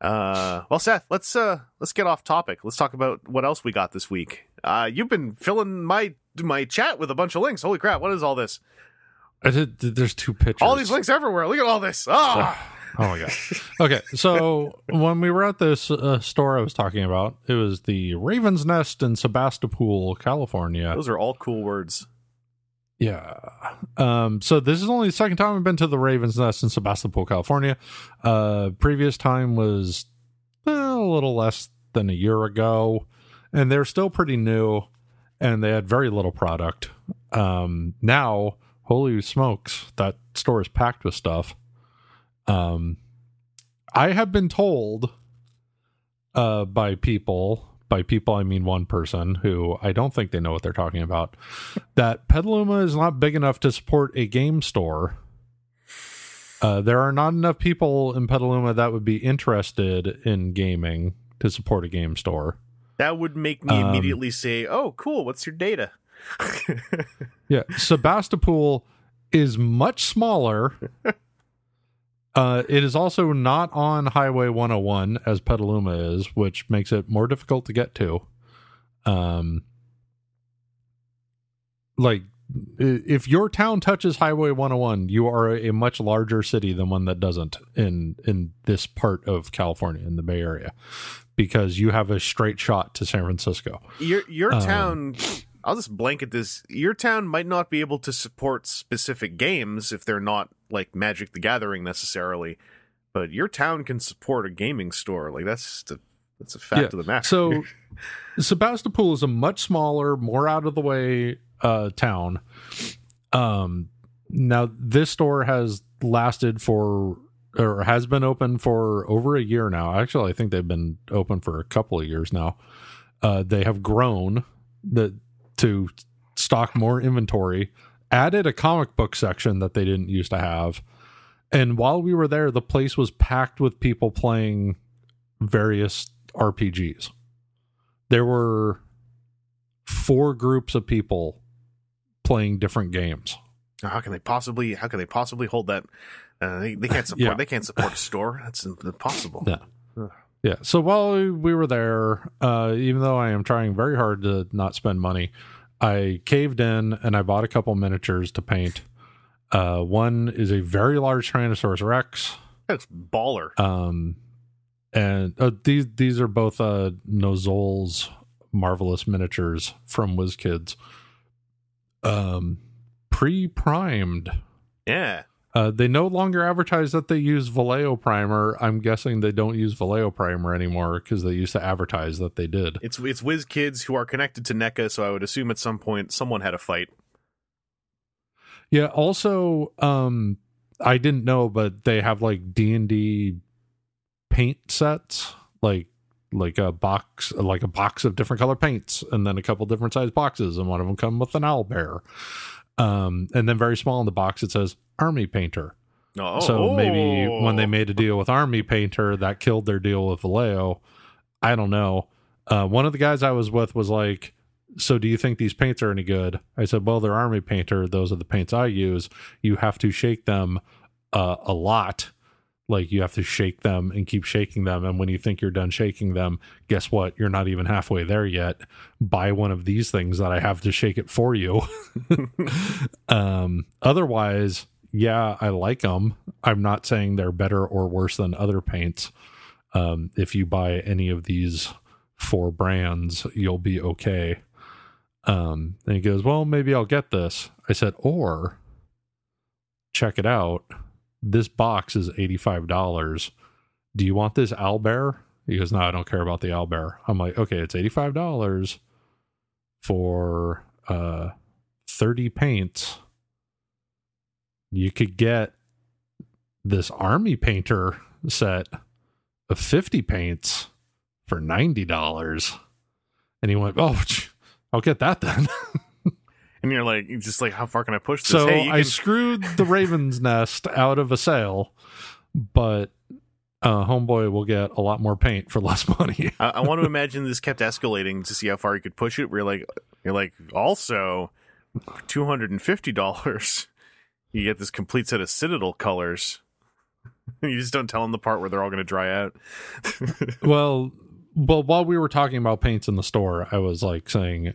Uh well seth let's uh let's get off topic. Let's talk about what else we got this week. Uh you've been filling my my chat with a bunch of links. Holy crap what is all this? Did, there's two pictures. all these links everywhere. Look at all this. Ah! Oh my god. Okay, so when we were at this uh, store I was talking about, it was the Raven's Nest in Sebastopol, California. those are all cool words Yeah. Um, so this is only the second time I've been to the Raven's Nest in Sebastopol, California. Uh, previous time was eh, a little less than a year ago, and they're still pretty new, and they had very little product. Um, now, holy smokes, that store is packed with stuff. Um, I have been told uh, by people, by people I mean one person who I don't think they know what they're talking about, that Petaluma is not big enough to support a game store. Uh, there are not enough people in Petaluma that would be interested in gaming to support a game store. that would make me Um, immediately say oh cool what's your data Yeah, Sebastopol is much smaller. Uh, it is also not on Highway 101 as Petaluma is, which makes it more difficult to get to. Um, like if your town touches Highway 101, you are a much larger city than one that doesn't in in this part of California in the Bay Area because you have a straight shot to San Francisco. Your your Um, town. I'll just blanket this. Your town might not be able to support specific games if they're not like Magic the Gathering necessarily, but your town can support a gaming store. Like that's just a that's a fact Yeah. of the matter. So Sebastopol is a much smaller, more out of the way uh, town. Um, now this store has lasted for or has been open for over a year now. Actually, I think they've been open for a couple of years now. Uh, they have grown the to stock more inventory, added a comic book section that they didn't used to have. And while we were there, the place was packed with people playing various RPGs. There were four groups of people playing different games. how can they possibly? How can they possibly hold that? Uh, they, they can't support. Yeah. They can't support a store. That's impossible. Yeah. Yeah. So while we were there, uh, even though I am trying very hard to not spend money, I caved in and I bought a couple miniatures to paint. Uh, one is a very large Tyrannosaurus Rex. That's baller. Um, and uh, these these are both uh, Nolzur's marvelous miniatures from WizKids. Um, pre-primed. Yeah. Uh, they no longer advertise that they use Vallejo primer. I'm guessing they don't use Vallejo primer anymore because they used to advertise that they did. It's it's WizKids who are connected to NECA, so I would assume at some point someone had a fight. Yeah. Also, um, I didn't know, but they have like D and D paint sets, like like a box, like a box of different color paints, and then a couple different size boxes, and one of them come with an owl bear. Um, and then very small in the box it says Army Painter. Oh, So maybe when they made a deal with Army Painter, that killed their deal with Vallejo. I don't know. Uh, one of the guys I was with was like, "So do you think these paints are any good?" I said, "Well, they're Army Painter. Those are the paints I use. You have to shake them uh, a lot. Like you have to shake them and keep shaking them. And when you think you're done shaking them, guess what? You're not even halfway there yet. Buy one of these things that I have to shake it for you. um, otherwise." yeah, I like them. I'm not saying they're better or worse than other paints. Um, if you buy any of these four brands, you'll be okay. Um, and he goes, Well, maybe I'll get this. I said, Or check it out. This box is $85. Do you want this owlbear? He goes, No, I don't care about the owlbear. I'm like, Okay, it's $85 for uh, 30 paints you could get this army painter set of 50 paints for $90 and he went oh i'll get that then and you're like, you're just like, how far can I push this? so hey, i can- screwed the raven's nest out of a sale but uh, homeboy will get a lot more paint for less money I, I want to imagine this kept escalating to see how far you could push it. Where you're like, you're like, also, two hundred and fifty dollars, you get this complete set of Citadel colors. you just don't tell them the part where they're all going to dry out. well well while we were talking about paints in the store i was like saying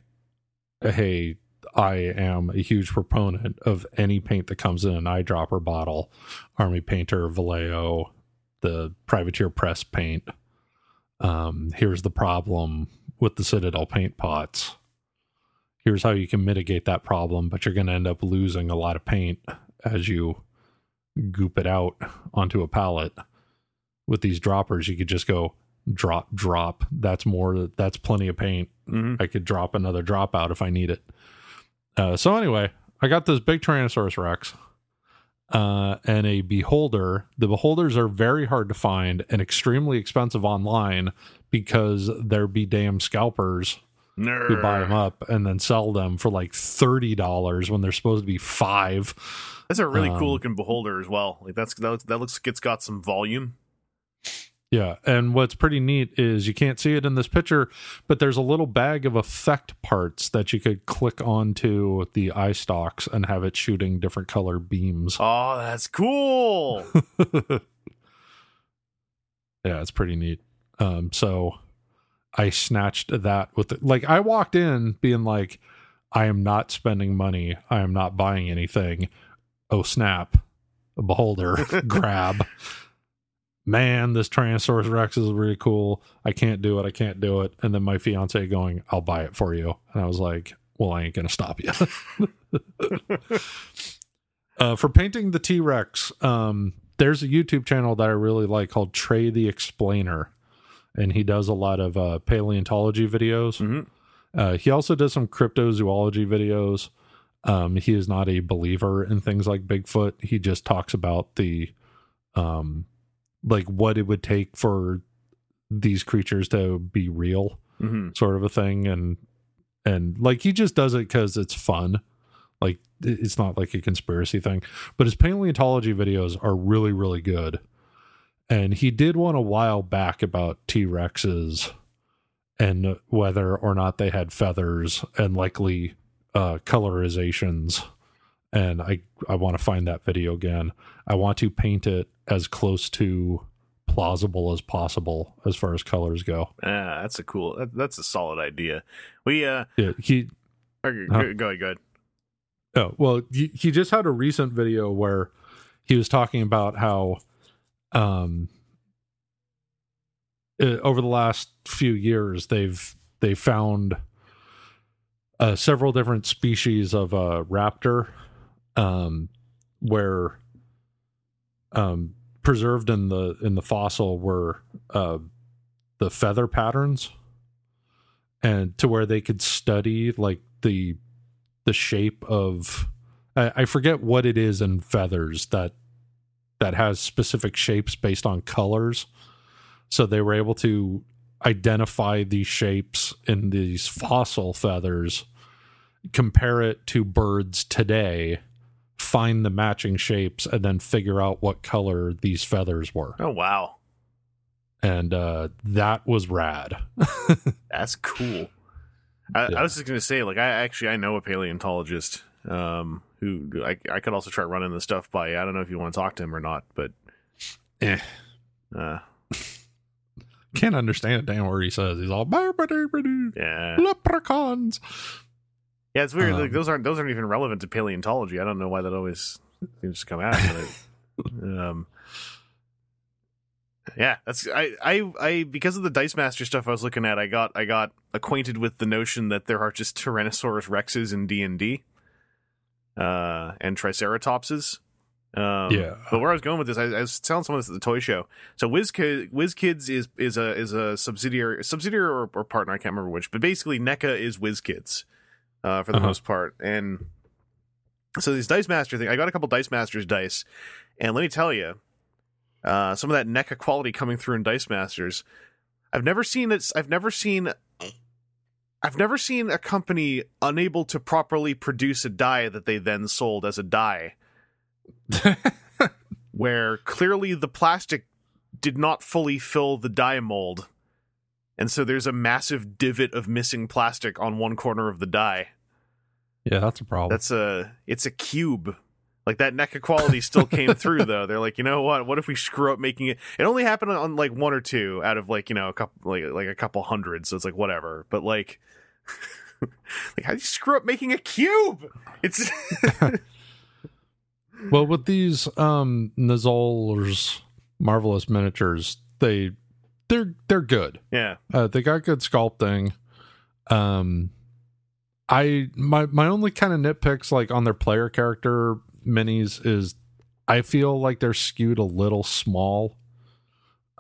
hey i am a huge proponent of any paint that comes in an eyedropper bottle army painter vallejo the privateer press paint. Um here's the problem with the citadel paint pots. Here's how you can mitigate that problem but you're going to end up losing a lot of paint as you goop it out onto a pallet with these droppers you could just go drop drop. That's more that's plenty of paint. Mhm. i could drop another drop out if i need it uh, so anyway i got this big tyrannosaurus rex uh, and a beholder the beholders are very hard to find and extremely expensive online because there be damn scalpers who buy them up and then sell them for like $30 when they're supposed to be five That's a really Um, cool looking beholder as well. Like that's that looks, that looks like it's got some volume. Yeah, and what's pretty neat is you can't see it in this picture, but there's a little bag of effect parts that you could click onto the eye stalks and have it shooting different color beams. Oh, that's cool. yeah, it's pretty neat. Um, so I snatched that with the, like I walked in being like, I am not spending money. I am not buying anything. Oh snap! A beholder grab. Man, this Tyrannosaurus Rex is really cool. I can't do it. I can't do it. And then my fiance going, "I'll buy it for you." And I was like, "Well, I ain't gonna stop you." uh, for painting the T Rex, um, there's a YouTube channel that I really like called Trey the Explainer, and he does a lot of uh, paleontology videos. Mhm. Uh, he also does some cryptozoology videos. Um, he is not a believer in things like Bigfoot. He just talks about the, um, like what it would take for these creatures to be real, hmm sort of a thing, and and like he just does it because it's fun. Like it's not like a conspiracy thing, but his paleontology videos are really really good. And he did one a while back about T Rexes and whether or not they had feathers and likely uh, colorizations. And I I want to find that video again. I want to paint it as close to plausible as possible as far as colors go. Ah, that's a cool. That, that's a solid idea. We uh, Yeah, he okay, Huh? go, ahead, go ahead. Oh well, he, he just had a recent video where he was talking about how, um, uh, over the last few years they've they found uh, several different species of uh, raptor, um, where um, preserved in the in the fossil were uh, the feather patterns, and to where they could study like the the shape of I, I forget what it is in feathers that that has specific shapes based on colors. So they were able to identify these shapes in these fossil feathers, compare it to birds today, find the matching shapes, and then figure out what color these feathers were. Oh wow, And uh, that was rad. that's cool. I, Yeah. I was just gonna say, like, I actually I know a paleontologist um, who I I could also try running the stuff by. I don't know if you want to talk to him or not, but Eh. uh, Can't understand a damn word he says. He's all "Ba-ba-dee-ba-dee, yeah, leprechauns. Yeah. It's weird. like Um, those aren't those aren't even relevant to paleontology. I don't know why that always seems to come out. But, um, yeah, that's I, I I because of the Dice Master stuff I was looking at, I got I got acquainted with the notion that there are just Tyrannosaurus Rexes in D and D, uh, and Triceratopses. Um, Yeah. But where I was going with this, I, I was telling someone this at the toy show. So WizKid, WizKids is is a is a subsidiary subsidiary or, or partner. I can't remember which, but basically NECA is WizKids, uh, for the Uh-huh. most part. And so these Dice Master thing, I got a couple Dice Masters dice, and let me tell you, uh, some of that NECA quality coming through in Dice Masters. I've never seen it. I've never seen. I've never seen a company unable to properly produce a die that they then sold as a die where clearly the plastic did not fully fill the die mold. And so there's a massive divot of missing plastic on one corner of the die. Yeah, that's a problem. That's a it's a cube. Like that NECA quality still came through though. They're like, you know what? What if we screw up making it? It only happened on like one or two out of like you know a couple like like a couple hundred. So it's like whatever. But like, like how do you screw up making a cube? It's well, with these um Nolzur's marvelous miniatures, they they're they're good. yeah. Uh, they got good sculpting. Um, I my my only kind of nitpicks like on their player character minis is I feel like they're skewed a little small.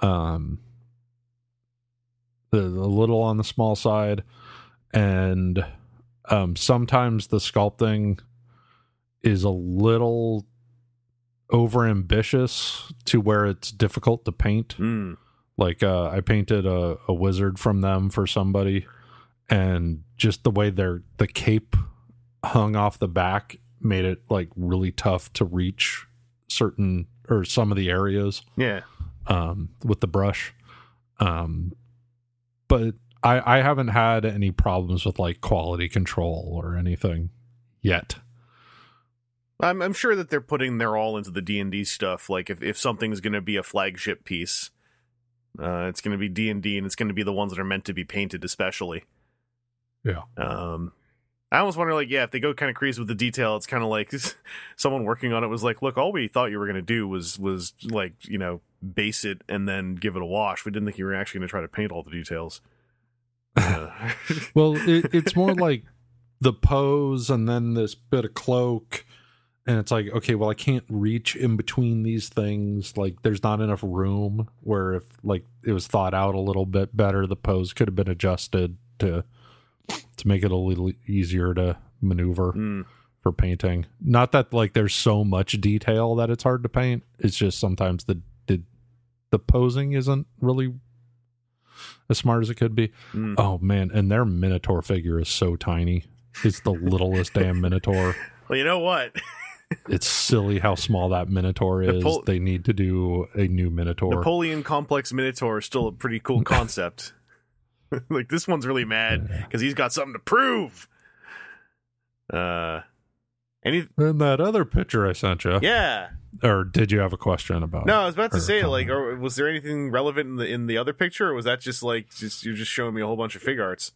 Um, the, a little on the small side, and um, sometimes the sculpting is a little over ambitious to where it's difficult to paint Mm. like uh i painted a, a wizard from them for somebody and just the way their the cape hung off the back made it like really tough to reach certain or some of the areas Yeah. um with the brush um but i i haven't had any problems with like quality control or anything yet I'm I'm sure that they're putting their all into the D and D stuff. Like if if something's going to be a flagship piece, uh, it's going to be D and D, and it's going to be the ones that are meant to be painted, especially. Yeah. Um, I almost wonder, like, yeah, if they go kind of crazy with the detail, it's kind of like someone working on it was like, "Look, all we thought you were going to do was was like, you know, base it and then give it a wash. We didn't think you were actually going to try to paint all the details." Uh, Well, it, it's more like the pose and then this bit of cloak. And it's like, okay, well, I can't reach in between these things. Like, there's not enough room where if, like, it was thought out a little bit better, the pose could have been adjusted to to make it a little easier to maneuver mm, for painting. Not that like there's so much detail that it's hard to paint. It's just sometimes the the, the posing isn't really as smart as it could be. mm. Oh man, and their minotaur figure is so tiny. It's the littlest damn minotaur. Well, you know what? It's silly how small that minotaur is. They need to do a new minotaur. Napoleon complex Minotaur is still a pretty cool concept. like this one's really mad because he's got something to prove. Uh, any and that other picture I sent you. yeah. Or did you have a question about? No, I was about to say like, or was there anything relevant in the in the other picture, or was that just like just you're just showing me a whole bunch of Figuarts?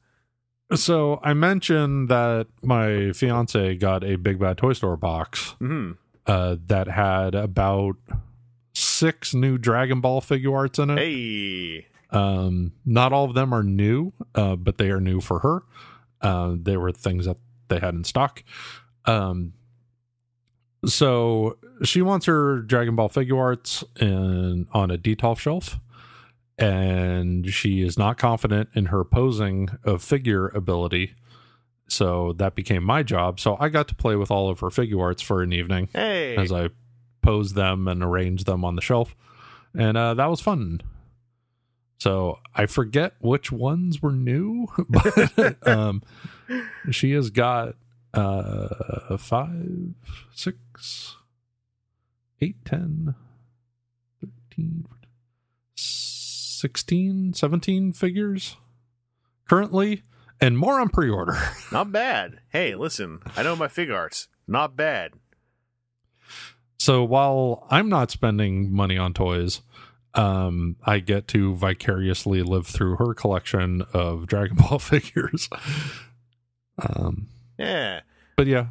So I mentioned that my fiance got a Big Bad Toy Store box Hmm. uh, that had about six new Dragon Ball Figuarts in it. Hey. Um, not all of them are new, uh, but they are new for her. Uh, they were things that they had in stock. Um, so she wants her Dragon Ball Figuarts in on a Detolf shelf, and she is not confident in her posing of figure ability. So that became my job. So I got to play with all of her Figuarts for an evening Hey. as I posed them and arranged them on the shelf. And uh, that was fun. So I forget which ones were new, but um, she has got uh, five, six, eight, 10, 13, 16, 17 figures currently, and more on pre order. Not bad. Hey, listen, I know my Figuarts. Not bad. So while I'm not spending money on toys, um, I get to vicariously live through her collection of Dragon Ball figures. Um, Yeah. but yeah,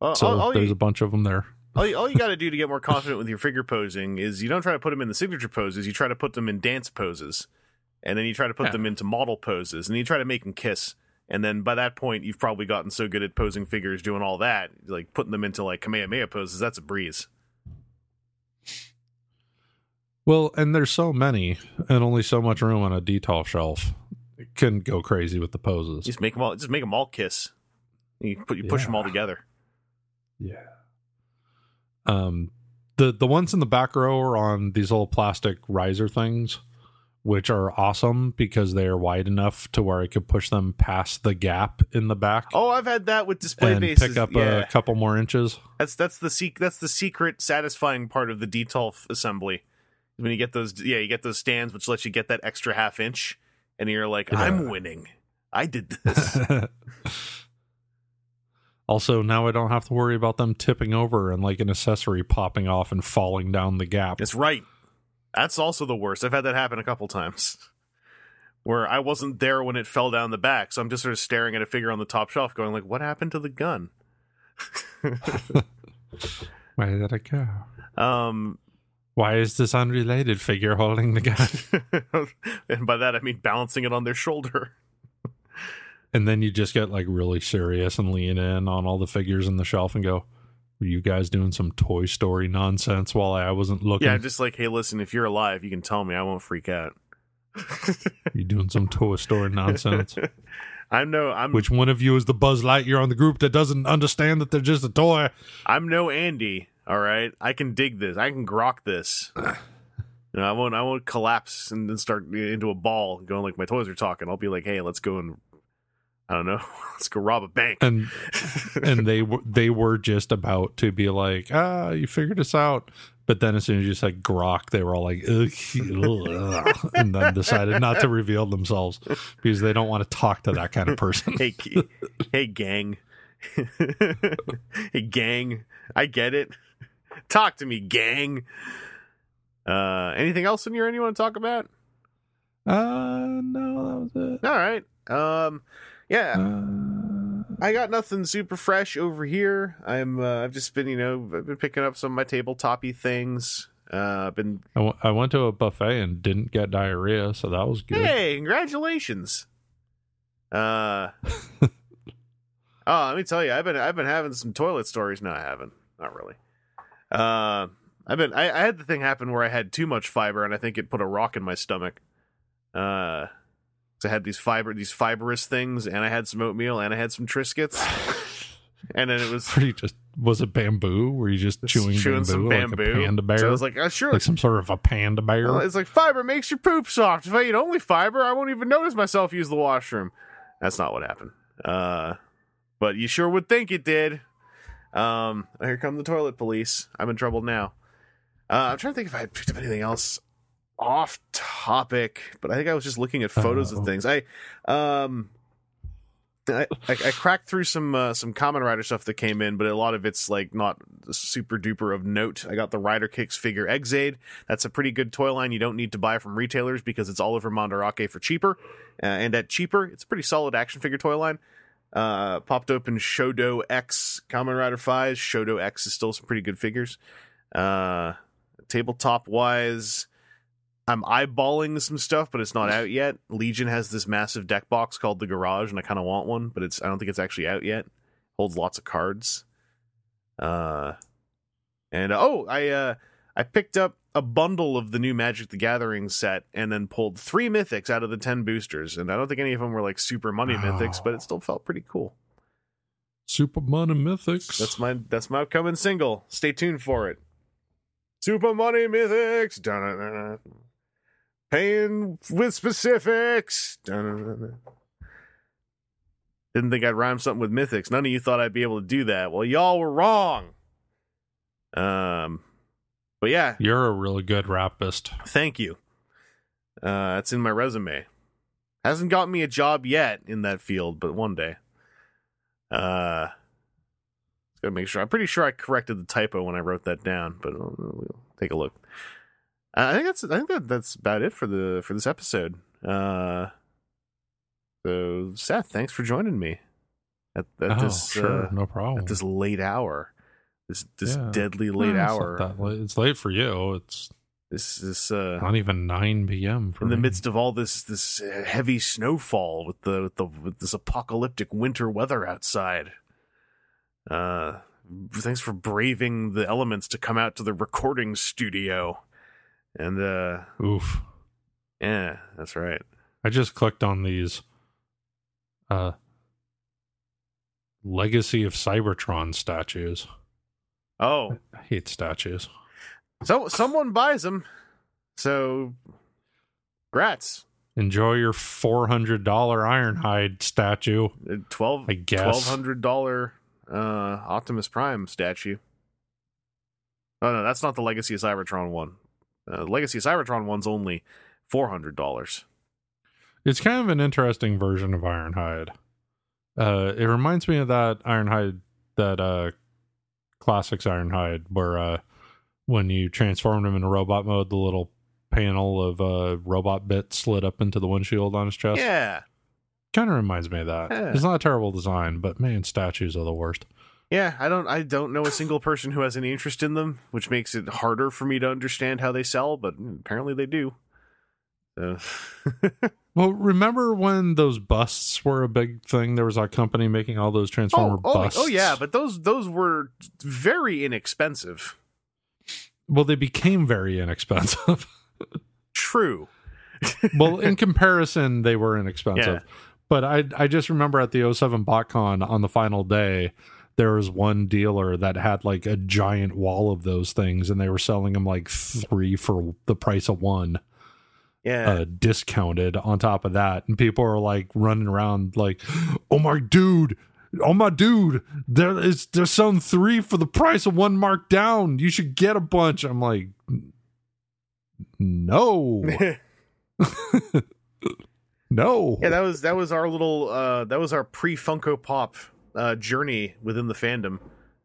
Well, so all, all there's you, a bunch of them there. all you, all you got to do to get more confident with your figure posing is you don't try to put them in the signature poses. You try to put them in dance poses, and then you try to put Yeah. them into model poses, and you try to make them kiss. And then by that point, you've probably gotten so good at posing figures, doing all that, like putting them into like Kamehameha poses. That's a breeze. Well, and there's so many, and only so much room on a Detolf shelf. It can go crazy with the poses. Just make them all. Just make them all kiss. You put you push them all together. Yeah. Um the the ones in the back row are on these little plastic riser things, which are awesome because they are wide enough to where I could push them past the gap in the back Oh, I've had that with display and bases. pick up yeah. a couple more inches. That's that's the sec- that's the secret satisfying part of the Detolf assembly. When you get those yeah, you get those stands which lets you get that extra half inch and you're like, Yeah. I'm winning. I did this. also, now I don't have to worry about them tipping over and like an accessory popping off and falling down the gap. That's right. That's also the worst. I've had that happen a couple times. Where I wasn't there when it fell down the back, so I'm just sort of staring at a figure on the top shelf going like, what happened to the gun? Where did it go? Um Why is this unrelated figure holding the gun? and by that I mean balancing it on their shoulder. and then you just get like really serious and lean in on all the figures in the shelf and go, "Were you guys doing some Toy Story nonsense while I wasn't looking? Yeah, just like, hey, listen, if you're alive, you can tell me. I won't freak out. you doing some Toy Story nonsense? I'm no, I'm, Which one of you is the Buzz Lightyear on the group that doesn't understand that they're just a toy? I'm no Andy. All right, I can dig this. I can grok this. You know, I won't. I won't collapse and then start into a ball, going like my toys are talking. I'll be like, hey, let's go and I don't know, let's go rob a bank. And and they were they were just about to be like, ah, you figured us out. But then as soon as you said grok, they were all like, ugh, ugh, and then decided not to reveal themselves because they don't want to talk to that kind of person. hey, hey, gang. hey, gang. I get it. Talk to me, gang. Uh, anything else in here you want to talk about? Uh, no, that was it. All right. Um, yeah. Uh, I got nothing super fresh over here. I'm uh, I've just been you know I've been picking up some of my tabletopy things. Uh, been I, w- I went to a buffet and didn't get diarrhea, so that was good. hey, congratulations. Uh, oh, let me tell you, I've been I've been having some toilet stories. No, I haven't. Not really. Uh, I've been I, I had the thing happen where I had too much fiber, and I think it put a rock in my stomach. Uh, I had these fiber these fibrous things, and I had some oatmeal, and I had some Triscuits, and then it was you just was it bamboo? Were you just chewing, chewing bamboo, some bamboo. like a panda bear? So I was like, oh, sure. like some sort of a panda bear. Well, it's like fiber makes your poop soft. If I eat only fiber, I won't even notice myself use the washroom. That's not what happened. Uh, but you sure would think it did. Um, here come the toilet police. I'm in trouble now. Uh, I'm trying to think if I had picked up anything else off topic, but I think I was just looking at photos Oh. of things. I, um, I, I, I cracked through some uh, some Kamen Rider stuff that came in, but a lot of it's like not super duper of note. I got the Rider Kicks figure Ex-Aid. That's a pretty good toy line. You don't need to buy from retailers because it's all over Mandarake for cheaper, uh, and at cheaper, it's a pretty solid action figure toy line. Uh, popped open Shodo X Kamen Rider Five. Shodo X is still some pretty good figures. Uh, tabletop wise, I'm eyeballing some stuff, but it's not out yet. Legion has this massive deck box called the Garage, and I kind of want one, but it's I don't think it's actually out yet. Holds lots of cards. Uh, and oh, I uh, I picked up a bundle of the new Magic the Gathering set, and then pulled three mythics out of the ten boosters, and I don't think any of them were like super money mythics, but it still felt pretty cool. Super Money Mythics. That's my that's my upcoming single. Stay tuned for it. Super Money Mythics. Dun-dun-dun-dun. Paying with specifics. Dun-dun-dun-dun. Didn't think I'd rhyme something with mythics. None of you thought I'd be able to do that. Well, y'all were wrong. Um, but yeah, You're a really good rapist. thank you. Uh, it's in my resume. Hasn't got me a job yet in that field, but one day. Uh, gotta make sure. I'm pretty sure I corrected the typo when I wrote that down, but we'll, we'll take a look. Uh, I think that's I think that that's about it for the for this episode. Uh, so Seth, thanks for joining me at, at oh, this sure, uh, no problem. at this late hour. This this Yeah. deadly late it's hour. that late. It's late for you. It's This is uh not even 9 p.m. for in the midst of all this this heavy snowfall with the with the with this apocalyptic winter weather outside. Uh, thanks for braving the elements to come out to the recording studio, and uh, Oof. yeah, that's right. I just clicked on these uh Legacy of Cybertron statues. Oh, I hate statues. so someone buys them, so grats. Enjoy your $400 Ironhide statue. Uh, Twelve I guess. twelve hundred dollar uh Optimus Prime statue. Oh no, that's not the Legacy of Cybertron one. Uh, the Legacy of Cybertron one's only four hundred dollars. It's kind of an interesting version of Ironhide. Uh, it reminds me of that Ironhide, that uh, classics Ironhide, where uh, when you transformed him into robot mode, the little panel of uh, robot bit slid up into the windshield on his chest. Yeah, Kind of reminds me of that. Yeah. It's not a terrible design, but man, statues are the worst. yeah. I don't I don't know a single person who has any interest in them, which makes it harder for me to understand how they sell. But apparently they do. Well, remember when those busts were a big thing? There was a company making all those Transformer oh, oh, oh busts. oh yeah, but those those were very inexpensive. well, they became very inexpensive. True. well, in comparison, they were inexpensive. Yeah. But I I just remember at the 07 BotCon on the final day, there was one dealer that had like a giant wall of those things, and they were selling them like three for the price of one, Yeah. uh, discounted on top of that. And people are like running around like, "Oh my dude." Oh my dude, there is there's some three for the price of one marked down. You should get a bunch. I'm like, no, no. Yeah, that was that was our little uh that was our pre Funko Pop uh journey within the fandom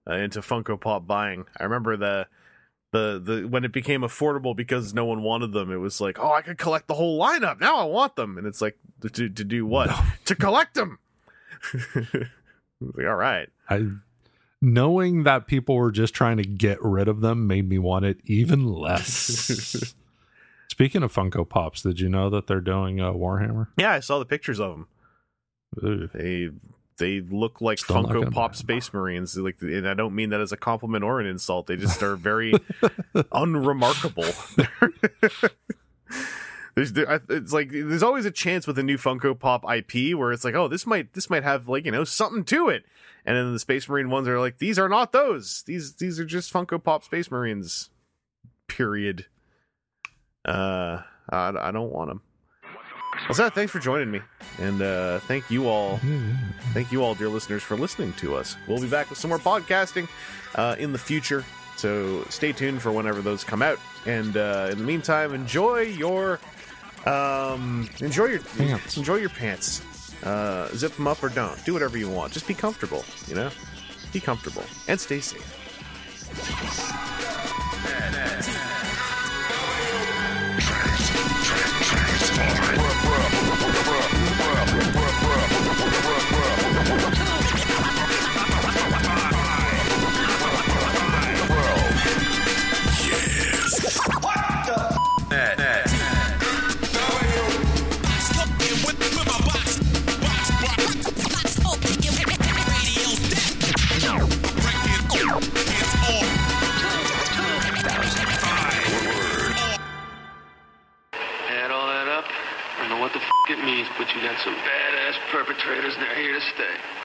uh, into Funko Pop buying. I remember the the the when it became affordable because no one wanted them. It was like, "Oh, I could collect the whole lineup. Now I want them." And it's like to to do what? To collect them. Like, all right. I knowing that people were just trying to get rid of them made me want it even less. Speaking of Funko Pops, did you know that they're doing a Warhammer? Yeah, I saw the pictures of them. Ugh. They they look like Still Funko Pop. Space Marines. Like, and I don't mean that as a compliment or an insult. They just are very unremarkable. There's, there, it's like there's always a chance with a new Funko Pop IP where it's like, oh, this might this might have like you know something to it, and then the Space Marine ones are like, these are not those. These these are just Funko Pop Space Marines. Period. Uh, I, I don't want them. Well, Seth, thanks for joining me, and uh, thank you all, thank you all, dear listeners, for listening to us. We'll be back with some more podcasting uh, in the future, so stay tuned for whenever those come out. And uh, in the meantime, enjoy your um, enjoy your pants. enjoy your pants. Uh, zip them up or don't. Do whatever you want. Just be comfortable. You know, be comfortable and stay safe. Yeah, yeah. you got some badass perpetrators, and they're here to stay.